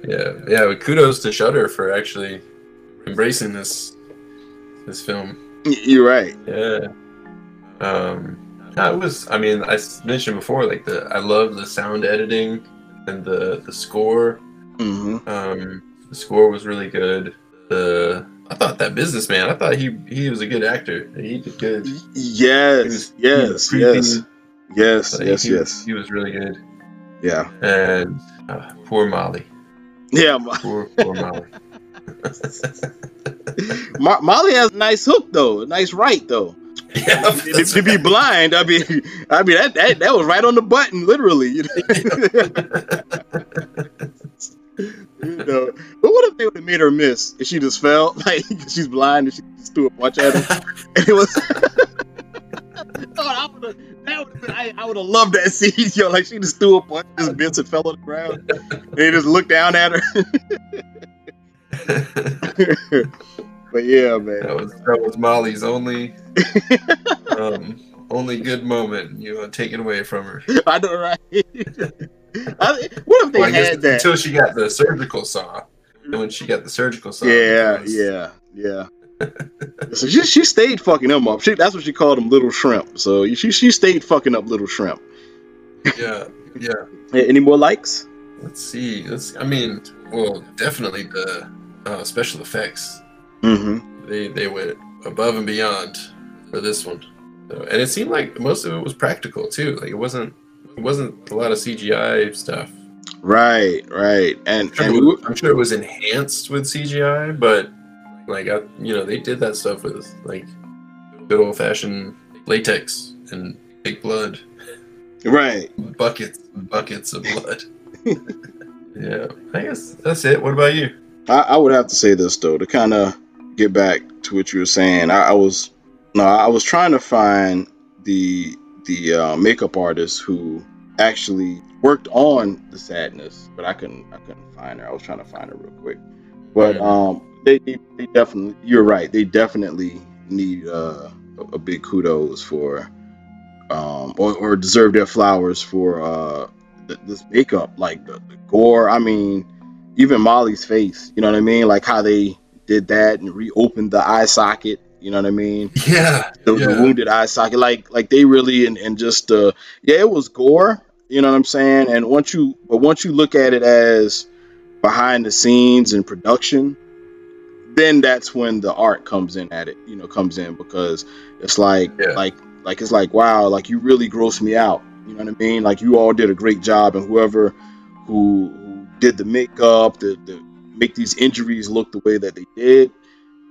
yeah, yeah. But kudos to Shudder for actually embracing this this film. You're right. Yeah. Um, I was. I mean, I mentioned before, like the I love the sound editing and the the score. hmm Um, the score was really good. The I thought that businessman. I thought he he was a good actor. He did good. Yes. was- Yes. Yes. Yes. Like, Yes. he, Yes. He was really good. Yeah. And uh, poor Molly. Yeah. Poor poor Molly. Mo- Molly has a nice hook though. A nice right though. Yeah, to, to be blind, I mean, I mean that, that that was right on the button, literally. You know? You know, but what if they would have made her miss if she just fell? Like she's blind and she just threw a punch at him, and it was. I would have. That would have been. I, I loved that scene. Yo, like she just threw a punch, just missed and fell on the ground, and he just looked down at her. But yeah, man. that was that was Molly's only um, only good moment. You know, take it away from her. I know, right? I, what if they Well, had that? until she got the surgical saw. And when she got the surgical saw, Yeah, was- yeah, yeah. so she, she stayed fucking him up. She, that's what she called him, little shrimp. So she she stayed fucking up little shrimp. yeah, yeah. Any more likes? Let's see. Let's. I mean, well, definitely the uh, special effects. Mm-hmm. They they went above and beyond for this one, so, and it seemed like most of it was practical too. Like it wasn't it wasn't a lot of CGI stuff. Right, right, and I'm sure, and it was, I'm sure it was enhanced with CGI, but like I, you know, they did that stuff with like good old fashioned latex and big blood, right. buckets, buckets of blood. yeah, I guess that's it. What about you? I, I would have to say this though to kind of get back to what you were saying. I, I was no, I was trying to find the the uh, makeup artist who actually worked on the sadness, but I couldn't I couldn't find her. I was trying to find her real quick, but um, they, they definitely you're right. They definitely need uh, a, a big kudos for um or, or deserve their flowers for uh th- this makeup like the, the gore. I mean even Molly's face, you know what I mean? Like how they did that and reopened the eye socket, you know what I mean? Yeah, The, the wounded eye socket, like like they really and, and just uh yeah, it was gore, you know what I'm saying? And once you but once you look at it as behind the scenes and production, then that's when the art comes in at it, you know, comes in because it's like Yeah. like like it's like wow, like you really grossed me out. You know what I mean? Like you all did a great job and whoever who, who did the makeup, the, the make these injuries look the way that they did,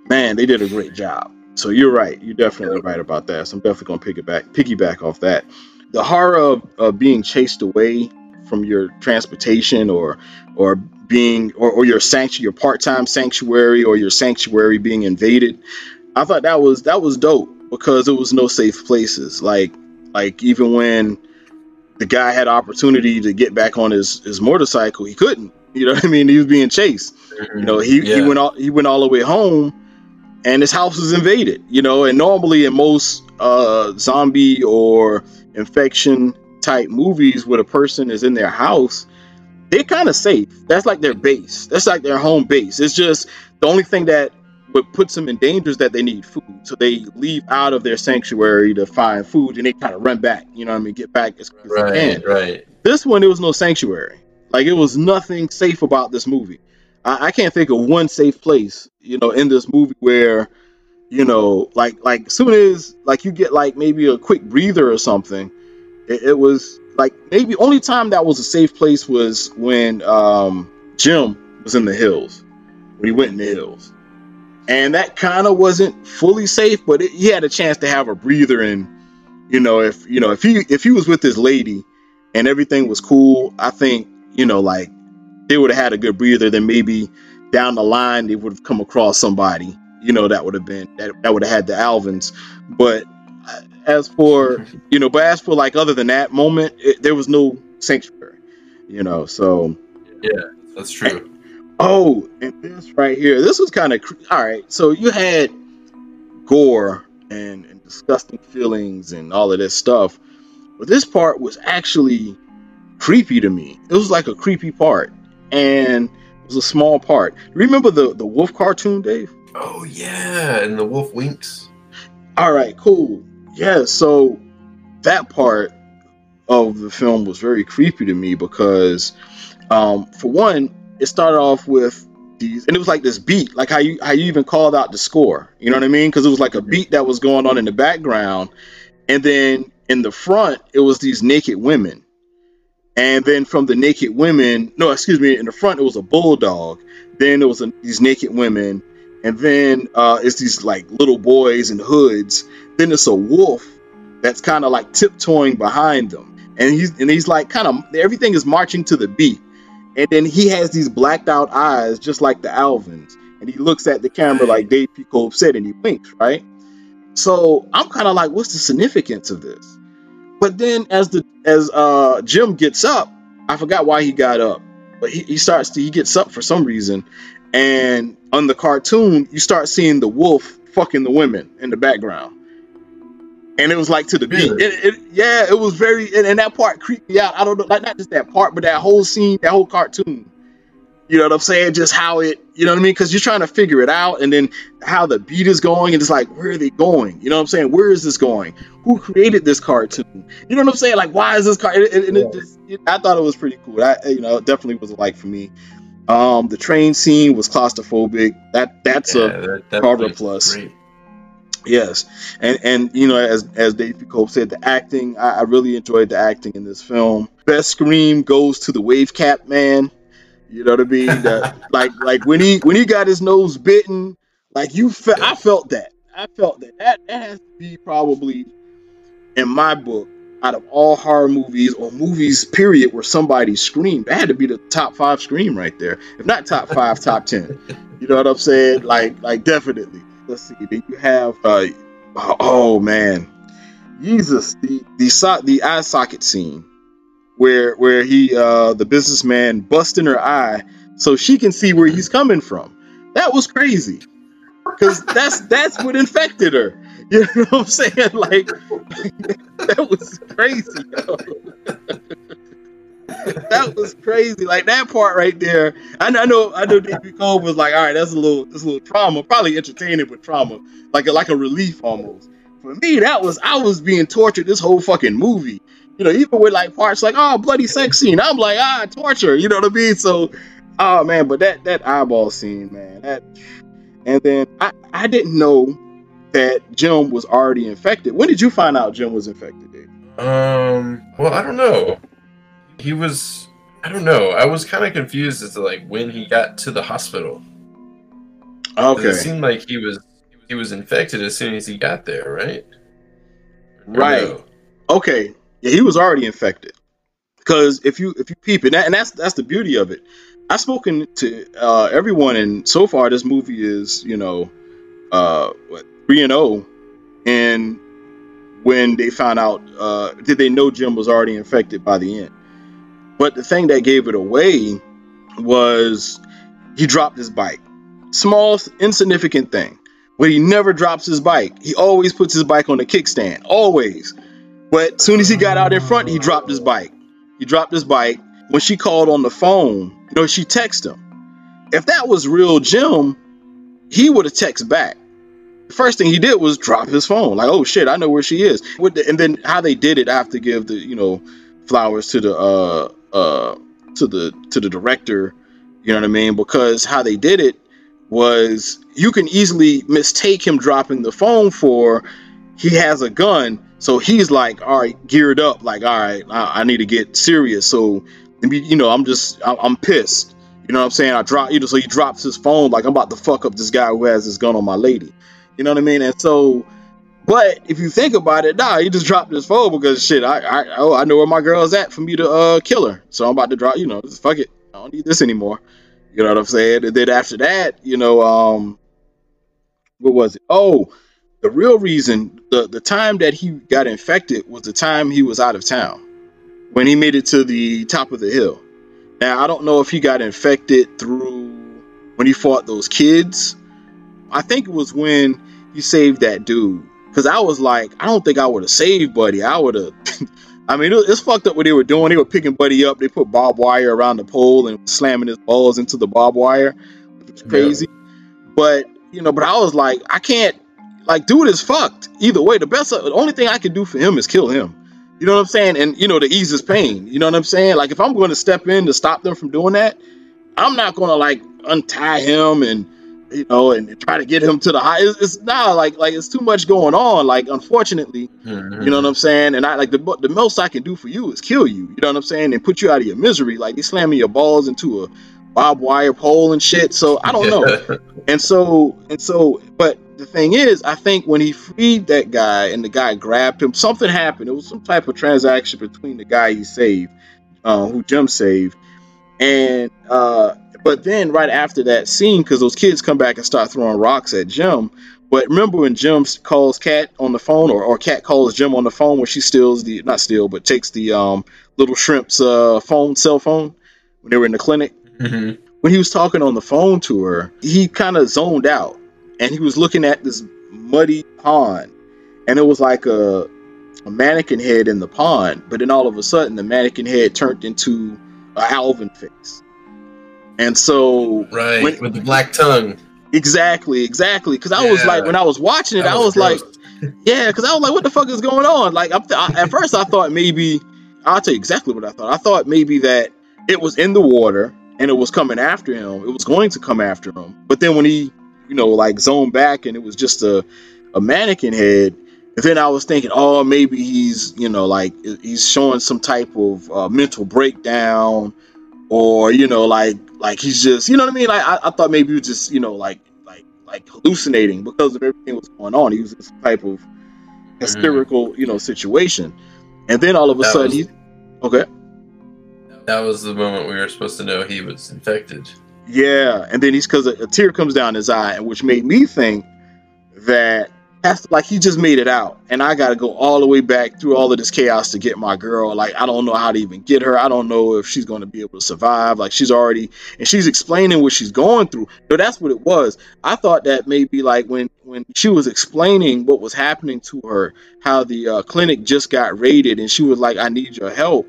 man, they did a great job. So you're right. You're definitely right about that. So I'm definitely gonna piggyback piggyback off that. The horror of, of being chased away from your transportation or or being or, or your sanctuary your part-time sanctuary or your sanctuary being invaded. I thought that was that was dope because it was no safe places. Like like even when the guy had opportunity to get back on his, his motorcycle, he couldn't. You know what I mean? He was being chased. You know, he, he went all he went all the way home, and his house was invaded. You know, and normally in most uh, zombie or infection type movies, where the person is in their house, they're kind of safe. That's like their base. That's like their home base. It's just the only thing that what puts them in dangers that they need food. So they leave out of their sanctuary to find food and they kind of run back, you know what I mean, get back as quick as Right, they can. right. This one, it was no sanctuary. Like it was nothing safe about this movie. I, I can't think of one safe place, you know, in this movie where, you know, like like as soon as like you get like maybe a quick breather or something, it, it was like maybe only time that was a safe place was when um Jim was in the hills, when he went in the hills, and that kind of wasn't fully safe, but it, he had a chance to have a breather and, you know, if you know if he if he was with this lady and everything was cool, I think, you know, like they would have had a good breather, then maybe down the line they would have come across somebody, you know, that would have been that, that would have had the Alvins. But uh, as for you know, but as for like other than that moment, it, there was no sanctuary, you know. So yeah, That's true. Oh, and this right here, this was kind of all right. So you had gore and, and disgusting feelings and all of this stuff, but this part was actually creepy to me. It was like a creepy part, and it was a small part. Remember the the wolf cartoon, Dave? Oh yeah, and the wolf winks. All right, cool. Yeah, so that part of the film was very creepy to me because, um, for one, it started off with these, and it was like this beat, like how you how you even called out the score. You know what I mean? Because it was like a beat that was going on in the background, and then in the front it was these naked women, and then from the naked women, no, excuse me, in the front it was a bulldog. Then it was a, these naked women, and then uh, it's these like little boys in hoods. Then it's a wolf that's kind of like tiptoeing behind them, and he's and he's like kind of everything is marching to the beat, and then he has these blacked out eyes just like the Alvins, and he looks at the camera like Dave P. Cole said, and he winks, right? So I'm kind of like, what's the significance of this? But then as the as uh Jim gets up, I forgot why he got up, but he, he starts to he gets up for some reason, and on the cartoon you start seeing the wolf fucking the women in the background. And it was like to the beat. Really? It, it, yeah, it was very, and, and that part creeped me out. I don't know, like not just that part, but that whole scene, that whole cartoon. You know what I'm saying? Just how it, you know what I mean? Because you're trying to figure it out, and then how the beat is going, and it's like, where are they going? You know what I'm saying? Where is this going? Who created this cartoon? You know what I'm saying? Like, why is this car? And, and it just, it, I thought it was pretty cool. I, you know, it definitely was a like for me. Um, the train scene was claustrophobic. That that's yeah, a that, Carver plus. Great. Yes, and and you know, as as Dave P. Cole said, the acting I, I really enjoyed the acting in this film. Best scream goes to the wave cap man. You know what I mean? The- like like when he when he got his nose bitten, like you fe- I felt that. I felt that. That that has to be probably in my book out of all horror movies or movies period where somebody screamed. That had to be the top five scream right there. If not top five, top ten. You know what I'm saying? Like like definitely. Let's see. Then you have uh oh man. Jesus, the the so- the eye socket scene where where he uh the businessman busting her eye so she can see where he's coming from. That was crazy. Cause that's that's what infected her. You know what I'm saying? Like that was crazy. that was crazy. Like that part right there. I, I know I know David Cole was like, all right, that's a little that's a little trauma. Probably entertaining with trauma. Like a, like a relief almost. For me, that was I was being tortured this whole fucking movie. You know, even with like parts like, oh bloody sex scene. I'm like, ah, torture, you know what I mean? So oh man, but that that eyeball scene, man, that and then I, I didn't know that Jim was already infected. When did you find out Jim was infected, Dave? Um. Well, I don't know. He was. I don't know. I was kind of confused as to like when he got to the hospital. 'Cause It seemed like he was he was infected as soon as he got there, right? Or Right. no? Okay. Yeah, he was already infected. Because if you if you peep it, and that's that's the beauty of it. I've spoken to uh, everyone, and so far this movie is you know uh, what three and zero. And when they found out, uh, did they know Jim was already infected by the end? But the thing that gave it away was he dropped his bike. Small, insignificant thing. But he never drops his bike. He always puts his bike on the kickstand. Always. But soon as he got out in front, he dropped his bike. He dropped his bike. When she called on the phone, you know, she texted him. If that was real Jim, he would have texted back. The first thing he did was drop his phone. Like, oh shit, I know where she is. The, and then how they did it, I have to give the you know flowers to the uh uh to the to the director. You know what I mean? Because how they did it was you can easily mistake him dropping the phone for he has a gun. So he's like, all right, geared up. Like, all right, I, I need to get serious. So, you know, I'm just, I, I'm pissed. You know what I'm saying? I drop, you know, so he drops his phone like I'm about to fuck up this guy who has his gun on my lady. You know what I mean? And so, but if you think about it, nah, he just dropped his phone because shit, I, I, oh, I know where my girl's at for me to uh kill her. So I'm about to drop, you know, just fuck it. I don't need this anymore. You know what I'm saying? And then after that, you know, um, what was it? Oh, the real reason, the the time that he got infected was the time he was out of town when he made it to the top of the hill. Now I don't know if he got infected through when he fought those kids. I think it was when he saved that dude. Cause I was like, I don't think I would have saved Buddy. I would have. I mean, it's fucked up what they were doing. They were picking Buddy up. They put barbed wire around the pole and slamming his balls into the barbed wire. It's crazy. Yeah. But you know, but I was like, I can't. Like, dude is fucked. Either way, the best, the only thing I can do for him is kill him. You know what I'm saying? And you know, to ease his pain. You know what I'm saying? Like, if I'm going to step in to stop them from doing that, I'm not going to like untie him and you know, and try to get him to the high. It's, it's not like like it's too much going on. Like unfortunately, mm-hmm. you know what I'm saying. And I like the the most I can do for you is kill you. You know what I'm saying, and put you out of your misery. Like they slamming your balls into a barbed wire pole and shit. So I don't know. and so and so, but the thing is, I think when he freed that guy and the guy grabbed him, something happened. It was some type of transaction between the guy he saved, uh, who Jim saved, and uh, but then right after that scene, because those kids come back and start throwing rocks at Jim. But remember when Jim calls Kat on the phone, or, or Kat calls Jim on the phone when she steals the not steal, but takes the um, little shrimp's uh, phone, cell phone, when they were in the clinic. Mm-hmm. When he was talking on the phone to her, he kind of zoned out, and he was looking at this muddy pond, and it was like a, a mannequin head in the pond. But then all of a sudden, the mannequin head turned into a Alvin face and so right when, with the black tongue. Exactly, exactly. Because I yeah. was like, when I was watching it, that I was, was like, yeah, because I was like, what the fuck is going on? Like, th- I, at first, I thought maybe I'll tell you exactly what I thought. I thought maybe that it was in the water and it was coming after him. It was going to come after him. But then when he, you know, like zoned back and it was just a, a mannequin head, then I was thinking, oh, maybe he's, you know, like he's showing some type of uh, mental breakdown or you know like like he's just you know what I mean like I, I thought maybe he was just you know like like like hallucinating because of everything was going on he was this type of mm-hmm. hysterical mm-hmm. you know situation and then all of a that sudden was, he okay that was the moment we were supposed to know he was infected yeah and then he's because a, a tear comes down his eye which made me think that to, like he just made it out and i gotta go all the way back through all of this chaos to get my girl. Like i don't know how to even get her. I don't know if she's going to be able to survive. Like she's already and she's explaining what she's going through. No that's what it was. I thought that maybe like when when she was explaining what was happening to her how the uh, clinic just got raided and she was like i need your help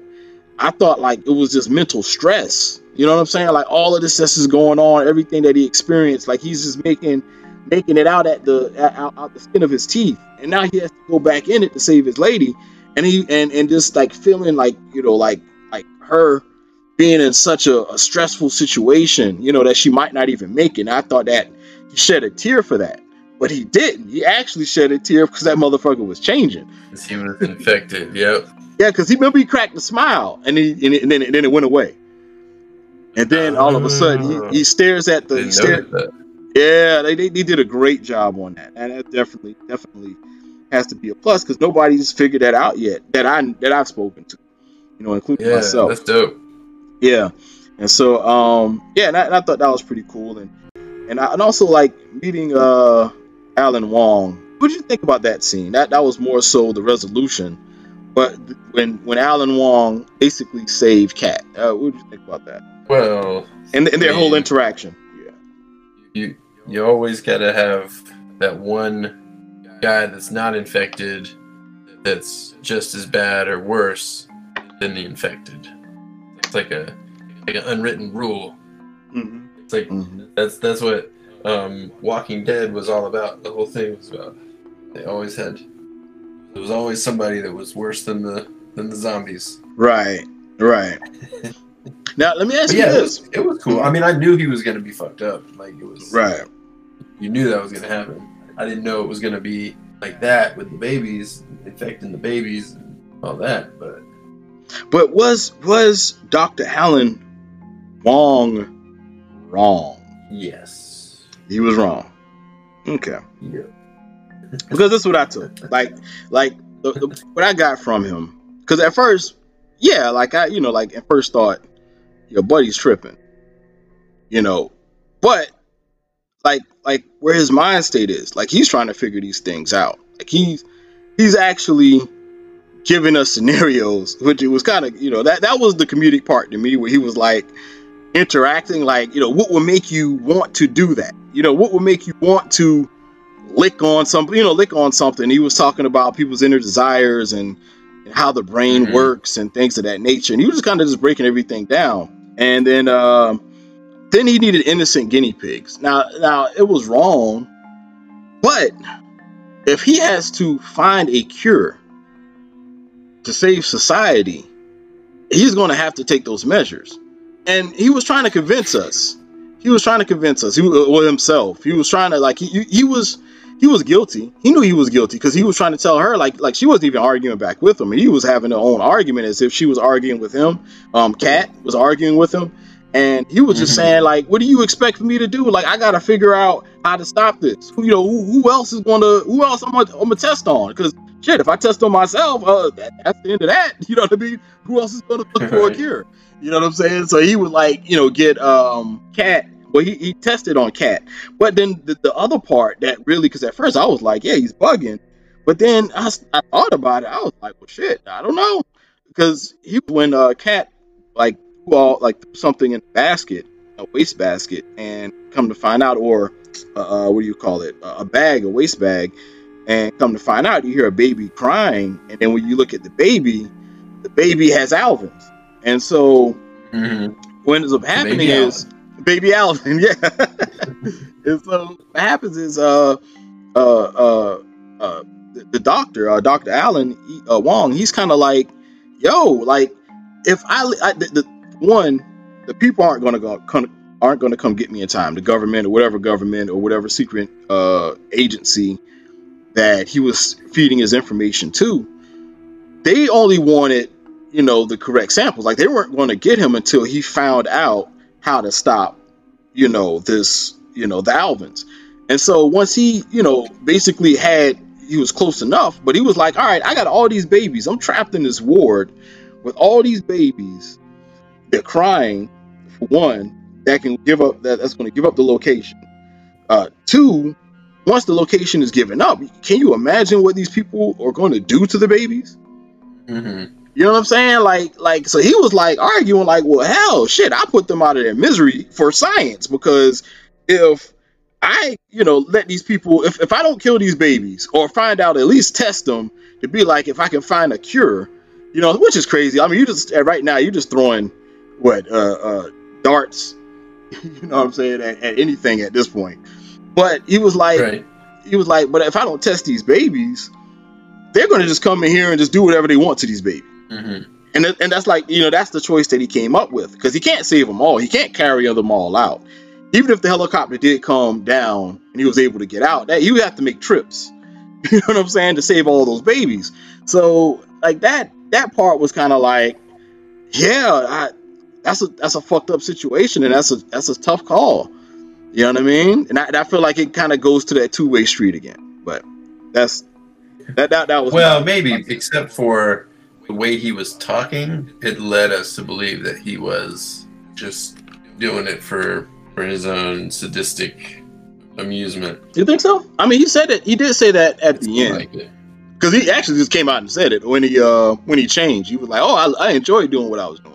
i thought like it was just mental stress. You know what i'm saying? Like all of this stress is going on everything that he experienced like he's just making making it out at the out, out the skin of his teeth, and now he has to go back in it to save his lady, and he and and just like feeling like you know like like her being in such a, a stressful situation, you know that she might not even make it. And I thought that he shed a tear for that, but he didn't. He actually shed a tear because that motherfucker was changing. He was infected. Yep. Yeah, because he remember he cracked a smile, and he and, it, and then and then it went away. And then all of a sudden he, he stares at the he stares, yeah, they, they, they did a great job on that, and that definitely definitely has to be a plus because nobody's figured that out yet that I that I've spoken to, you know, including myself. yeah, myself. That's dope. Yeah, and so um yeah, and I, and I thought that was pretty cool, and and I, and also like meeting uh Alan Wong. What did you think about that scene? That that was more so the resolution, but when when Alan Wong basically saved Kat, uh, what did you think about that? Well, and, and their whole interaction. Yeah. You you always gotta have that one guy that's not infected that's just as bad or worse than the infected. It's like a like an unwritten rule. Mm-hmm. It's like mm-hmm. that's that's what um, Walking Dead was all about. The whole thing was about. They always had. There was always somebody that was worse than the than the zombies. Right, right. now let me ask But you yeah, it this. was, it was cool. I mean, I knew he was gonna be fucked up. Like it was. Right. You knew that was gonna happen. I didn't know it was gonna be like that with the babies, infecting the babies, and all that. But But was was Dr. Alan Wong wrong? yes, He was wrong. Okay. yeah. because that's what I took. Like, like the, the, what I got from him. Because at first, yeah, like I, you know, like at first thought, your buddy's tripping, you know, but like, like where his mind state is, like he's trying to figure these things out. Like he's he's actually giving us scenarios, which it was kind of, you know, that that was the comedic part to me, where he was like interacting, like, you know, what would make you want to do that? You know, what would make you want to lick on something, you know, lick on something. He was talking about people's inner desires and, and how the brain Mhm. works and things of that nature. And he was just kind of just breaking everything down. And then, um, then he needed innocent guinea pigs. Now, now it was wrong, but if he has to find a cure to save society, he's going to have to take those measures. And he was trying to convince us. He was trying to convince us. He well himself. He was trying to like he he was he was guilty. He knew he was guilty because he was trying to tell her like like she wasn't even arguing back with him, and he was having her own argument as if she was arguing with him. Um, Kat was arguing with him, and he was just Mhm. saying like, "What do you expect for me to do? Like, I got to figure out how to stop this. Who you know who, who else is going to who else I'm gonna, I'm gonna test on? Because shit, if I test on myself, uh, that, that's the end of that. You know what I mean? Who else is going to look for a cure? You know what I'm saying? So he would like, you know, get um Kat. Well, he, he tested on Kat, but then the, the other part that really, because at first I was like, yeah, he's bugging, but then I, I thought about it. I was like, well, shit, I don't know, because he when uh Kat like threw all like threw something in a basket, a waste basket, and come to find out, or uh, uh what do you call it, a bag, a waste bag, and come to find out, you hear a baby crying, and then when you look at the baby, the baby has Alvin's, and so Mhm. what ends up happening is baby Alvin, yeah. and so what happens is uh uh uh uh the, doctor, uh Dr. Allen he, uh, Wong, he's kind of like, yo, like if I, I the, the one, the people aren't gonna go come, aren't gonna come get me in time. The government or whatever government or whatever secret uh agency that he was feeding his information to, they only wanted you know the correct samples. Like they weren't going to get him until he found out how to stop, you know, this, you know, the Alvins. And so once he, you know, basically had he was close enough, but he was like, all right, I got all these babies. I'm trapped in this ward with all these babies. They're crying for one that can give up that, that's going to give up the location. Uh, two, once the location is given up, can you imagine what these people are going to do to the babies? Mhm. You know what I'm saying? Like, like, so he was like arguing, like, well, hell, shit, I put them out of their misery for science because if I, you know, let these people, if, if I don't kill these babies or find out, at least test them to be like, if I can find a cure, you know, which is crazy. I mean, you just, right now, you're just throwing what, uh, uh, darts, you know what I'm saying, at, at anything at this point. But he was like, Right. he was like, but if I don't test these babies, they're going to just come in here and just do whatever they want to these babies. Mhm. And, th- and that's like, you know, that's the choice that he came up with because he can't save them all. He can't carry them all out. Even if the helicopter did come down and he was able to get out, that he would have to make trips. You know what I'm saying? To save all those babies. So like that that part was kind of like, yeah, I, that's a that's a fucked up situation and that's a that's a tough call. You know what I mean? And I, and I feel like it kind of goes to that two way street again. But that's that that that was Well, maybe except for the way he was talking, it led us to believe that he was just doing it for for his own sadistic amusement. You think so? I mean, he said it. He did say that at the end. Like because he actually just came out and said it when he uh when he changed. He was like, "Oh, I, I enjoyed doing what I was doing."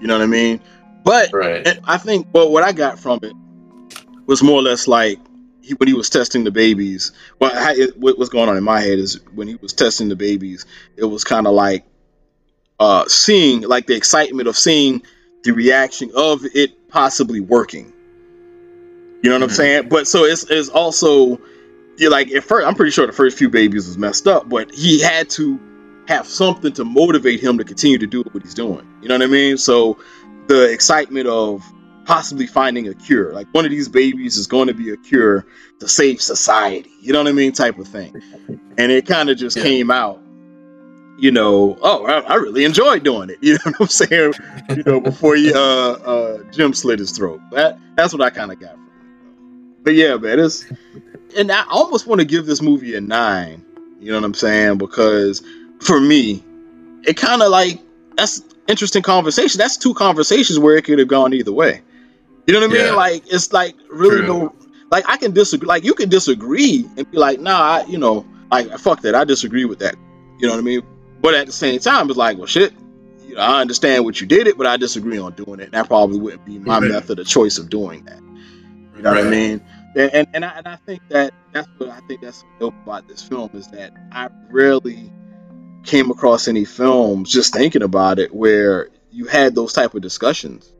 You know what I mean? But Right. I think, well, what I got from it was more or less like he, when he was testing the babies. Well, I, it, what was going on in my head is when he was testing the babies, it was kind of like uh seeing like the excitement of seeing the reaction of it possibly working. You know what I'm Mhm. saying? But so it's it's also you're like at first I'm pretty sure the first few babies was messed up, but he had to have something to motivate him to continue to do what he's doing. You know what I mean? So the excitement of possibly finding a cure, like one of these babies is going to be a cure to save society. You know what I mean? Type of thing. And it kind of just Yeah. came out. You know, oh, I, I really enjoyed doing it. You know what I'm saying? You know, before you, uh, uh, Jim slit his throat. That that's what I kind of got from it. But yeah, man, it's and I almost want to give this movie a nine. You know what I'm saying? Because for me, it kind of like that's interesting conversation. That's two conversations where it could have gone either way. You know what I mean? Yeah. Like it's like really True. no like I can disagree. Like you can disagree and be like, nah, I, you know, like fuck that. I disagree with that. You know what I mean? But at the same time, it's like, well, shit. You know, I understand what you did it, but I disagree on doing it. And that probably wouldn't be my Right. method of choice of doing that. You know what I mean? And and, and, I, and I think that that's what I think that's dope about this film is that I rarely came across any films just thinking about it where you had those type of discussions.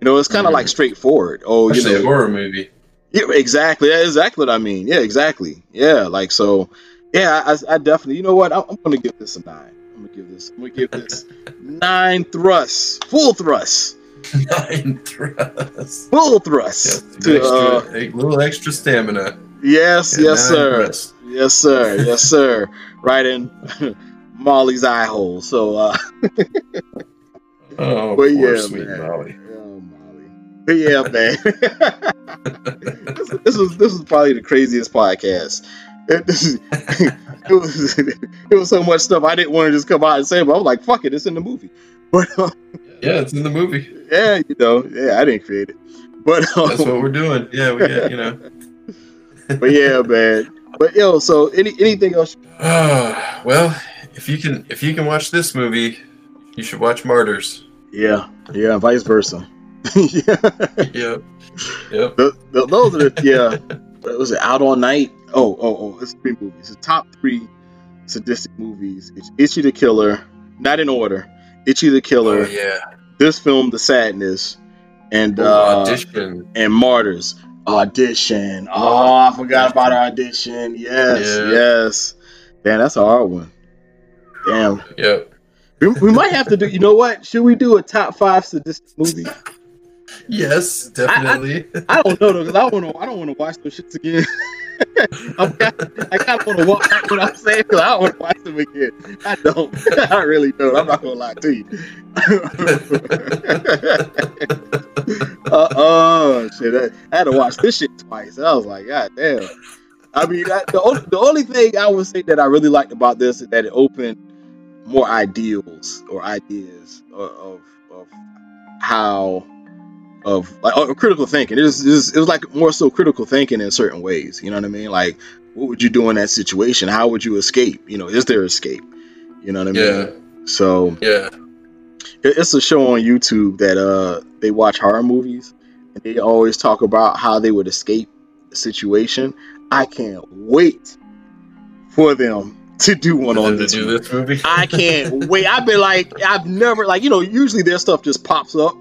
You know, it's kind of Mhm. like straightforward. Oh, Especially you a horror movie. yeah, exactly. Yeah, exactly what I mean. Yeah, exactly. Yeah, like so. Yeah, I, I definitely. You know what? I'm, I'm gonna give this a nine. I'm gonna give this. I'm gonna give this nine thrusts, full thrusts, Nine thrusts. full thrusts. To, uh, a little extra stamina. yes, yes, sir. thrusts. Yes, sir. Yes, sir. right in Molly's eye hole. So, uh, Oh, But poor yeah, sweet man. Molly. Yeah, man. this, this was this was probably the craziest podcast. It, this is, it was it was so much stuff I didn't want to just come out and say, but I was like, fuck it, it's in the movie. But uh, Yeah, it's in the movie. yeah, you know, yeah, I didn't create it. But um, That's what we're doing. Yeah, we get, you know. but yeah, man. But yo, so any anything else? Ah, well, if you can if you can watch this movie, you should watch Martyrs. Yeah, yeah, vice versa. yeah. Yep. Yep. Th- th- those are the yeah. What was it? Out all night. Oh, oh, oh! It's three movies. The top three sadistic movies. It's Ichi the Killer, not in order. Ichi the Oh Killer. yeah. This film, The Sadness, and Oh, uh, audition. and Martyrs. Audition. Oh, I forgot about audition. Yes, Yeah. yes. Damn, that's a hard one. Damn. Yep. We, we might have to do. You know what? Should we do a top five sadistic movie? Yes, definitely. I don't know though, because I want to. I don't want to watch those shits again. I kind of want to watch. You know what I'm saying? 'Cause I don't want to watch them again. I don't. I really don't. I'm not gonna lie to you. uh oh, shit! I, I had to watch this shit twice. I was like, God damn. I mean, I, the only, the only thing I would say that I really liked about this is that it opened more ideals or ideas of of, of how of like oh, critical thinking. It was, it was it was like more so critical thinking in certain ways. You know what I mean? Like, what would you do in that situation? How would you escape? You know, is there escape? You know what I mean? yeah. So Yeah. it- it's a show on YouTube that uh they watch horror movies and they always talk about how they would escape the situation. I can't wait for them to do one on this. do this movie. I can't wait. I've been like, I've never like, you know, usually their stuff just pops up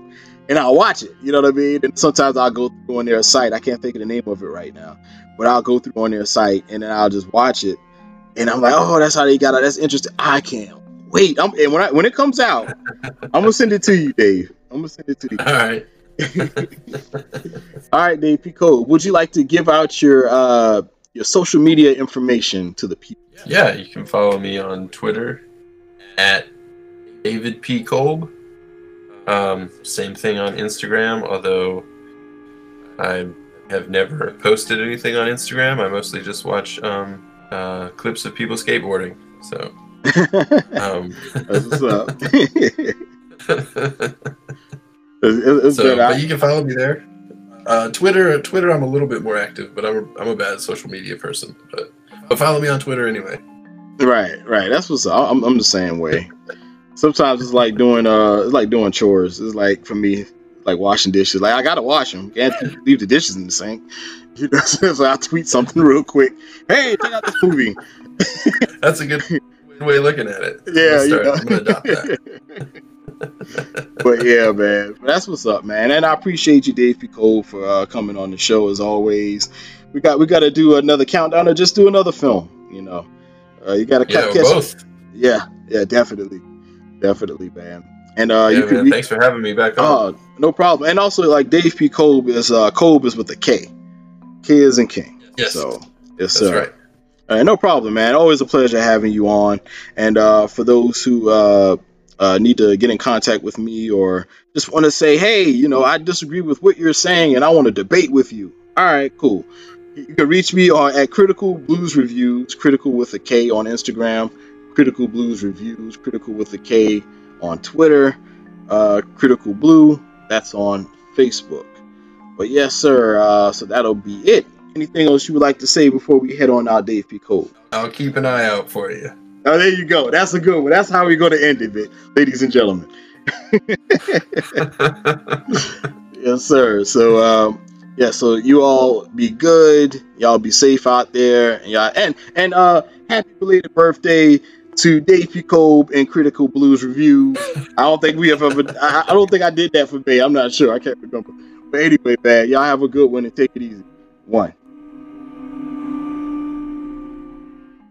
and I'll watch it. You know what I mean? And sometimes I'll go through on their site. I can't think of the name of it right now, but I'll go through on their site and then I'll just watch it. And I'm like, oh, that's how they got it. That's interesting. I can't wait. I'm, and when I when it comes out, I'm gonna send it to you, Dave. I'm gonna send it to you. All right. All right, Dave Pico. Would you like to give out your uh your social media information to the people? Yeah, you can follow me on Twitter at David P. Kolb. Um, same thing on Instagram, although I have never posted anything on Instagram. I mostly just watch um, uh, clips of people skateboarding. So, um, That's what's up. It's, it's so. But you can follow me there. Uh, Twitter, Twitter, I'm a little bit more active, but I'm a, I'm a bad social media person. But but follow me on Twitter anyway. Right, right. That's what's up. I'm, I'm the same way. Sometimes it's like doing uh, it's like doing chores. It's like for me, like washing dishes. Like I gotta wash them. Can't leave the dishes in the sink. You know, so I tweet something real quick. Hey, check out this movie. That's a good way of looking at it. Yeah, gonna you start- know. I'm gonna adopt that. but yeah, man. But that's what's up, man. And I appreciate you, Dave P. Cole, for uh, coming on the show as always. We got we got to do another countdown or just do another film. You know, uh, you got to Yeah, catch. both. Yeah, yeah, definitely, definitely, man. And uh, yeah, you can thanks for having me back on. Oh, no problem. And also, like Dave P. Kolb is uh, Kolb is with a K. K is in King. yes, So yes, that's sir. right. All right, no problem, man. Always a pleasure having you on. And uh, for those who uh, uh, need to get in contact with me or just want to say, hey, you know, I disagree with what you're saying and I want to debate with you. All right, cool. You can reach me on at Critical Blues Reviews, Critical with a K on Instagram, Critical Blues Reviews, Critical with a K on Twitter, uh, Critical Blue, that's on Facebook. But yes, sir. Uh, so that'll be it. Anything else you would like to say before we head on out, Dave P. Cole? I'll keep an eye out for you. Oh, there you go. That's a good one. That's how we're going to end it, ladies and gentlemen. Yes, sir. So, um, yeah. So you all be good. Y'all be safe out there. And y'all, and and uh, happy belated birthday to Dave P. Kolb and Critical Blues Review. I don't think we have ever. I, I don't think I did that for Bay. I'm not sure. I can't remember. But anyway, man, y'all have a good one and take it easy. One.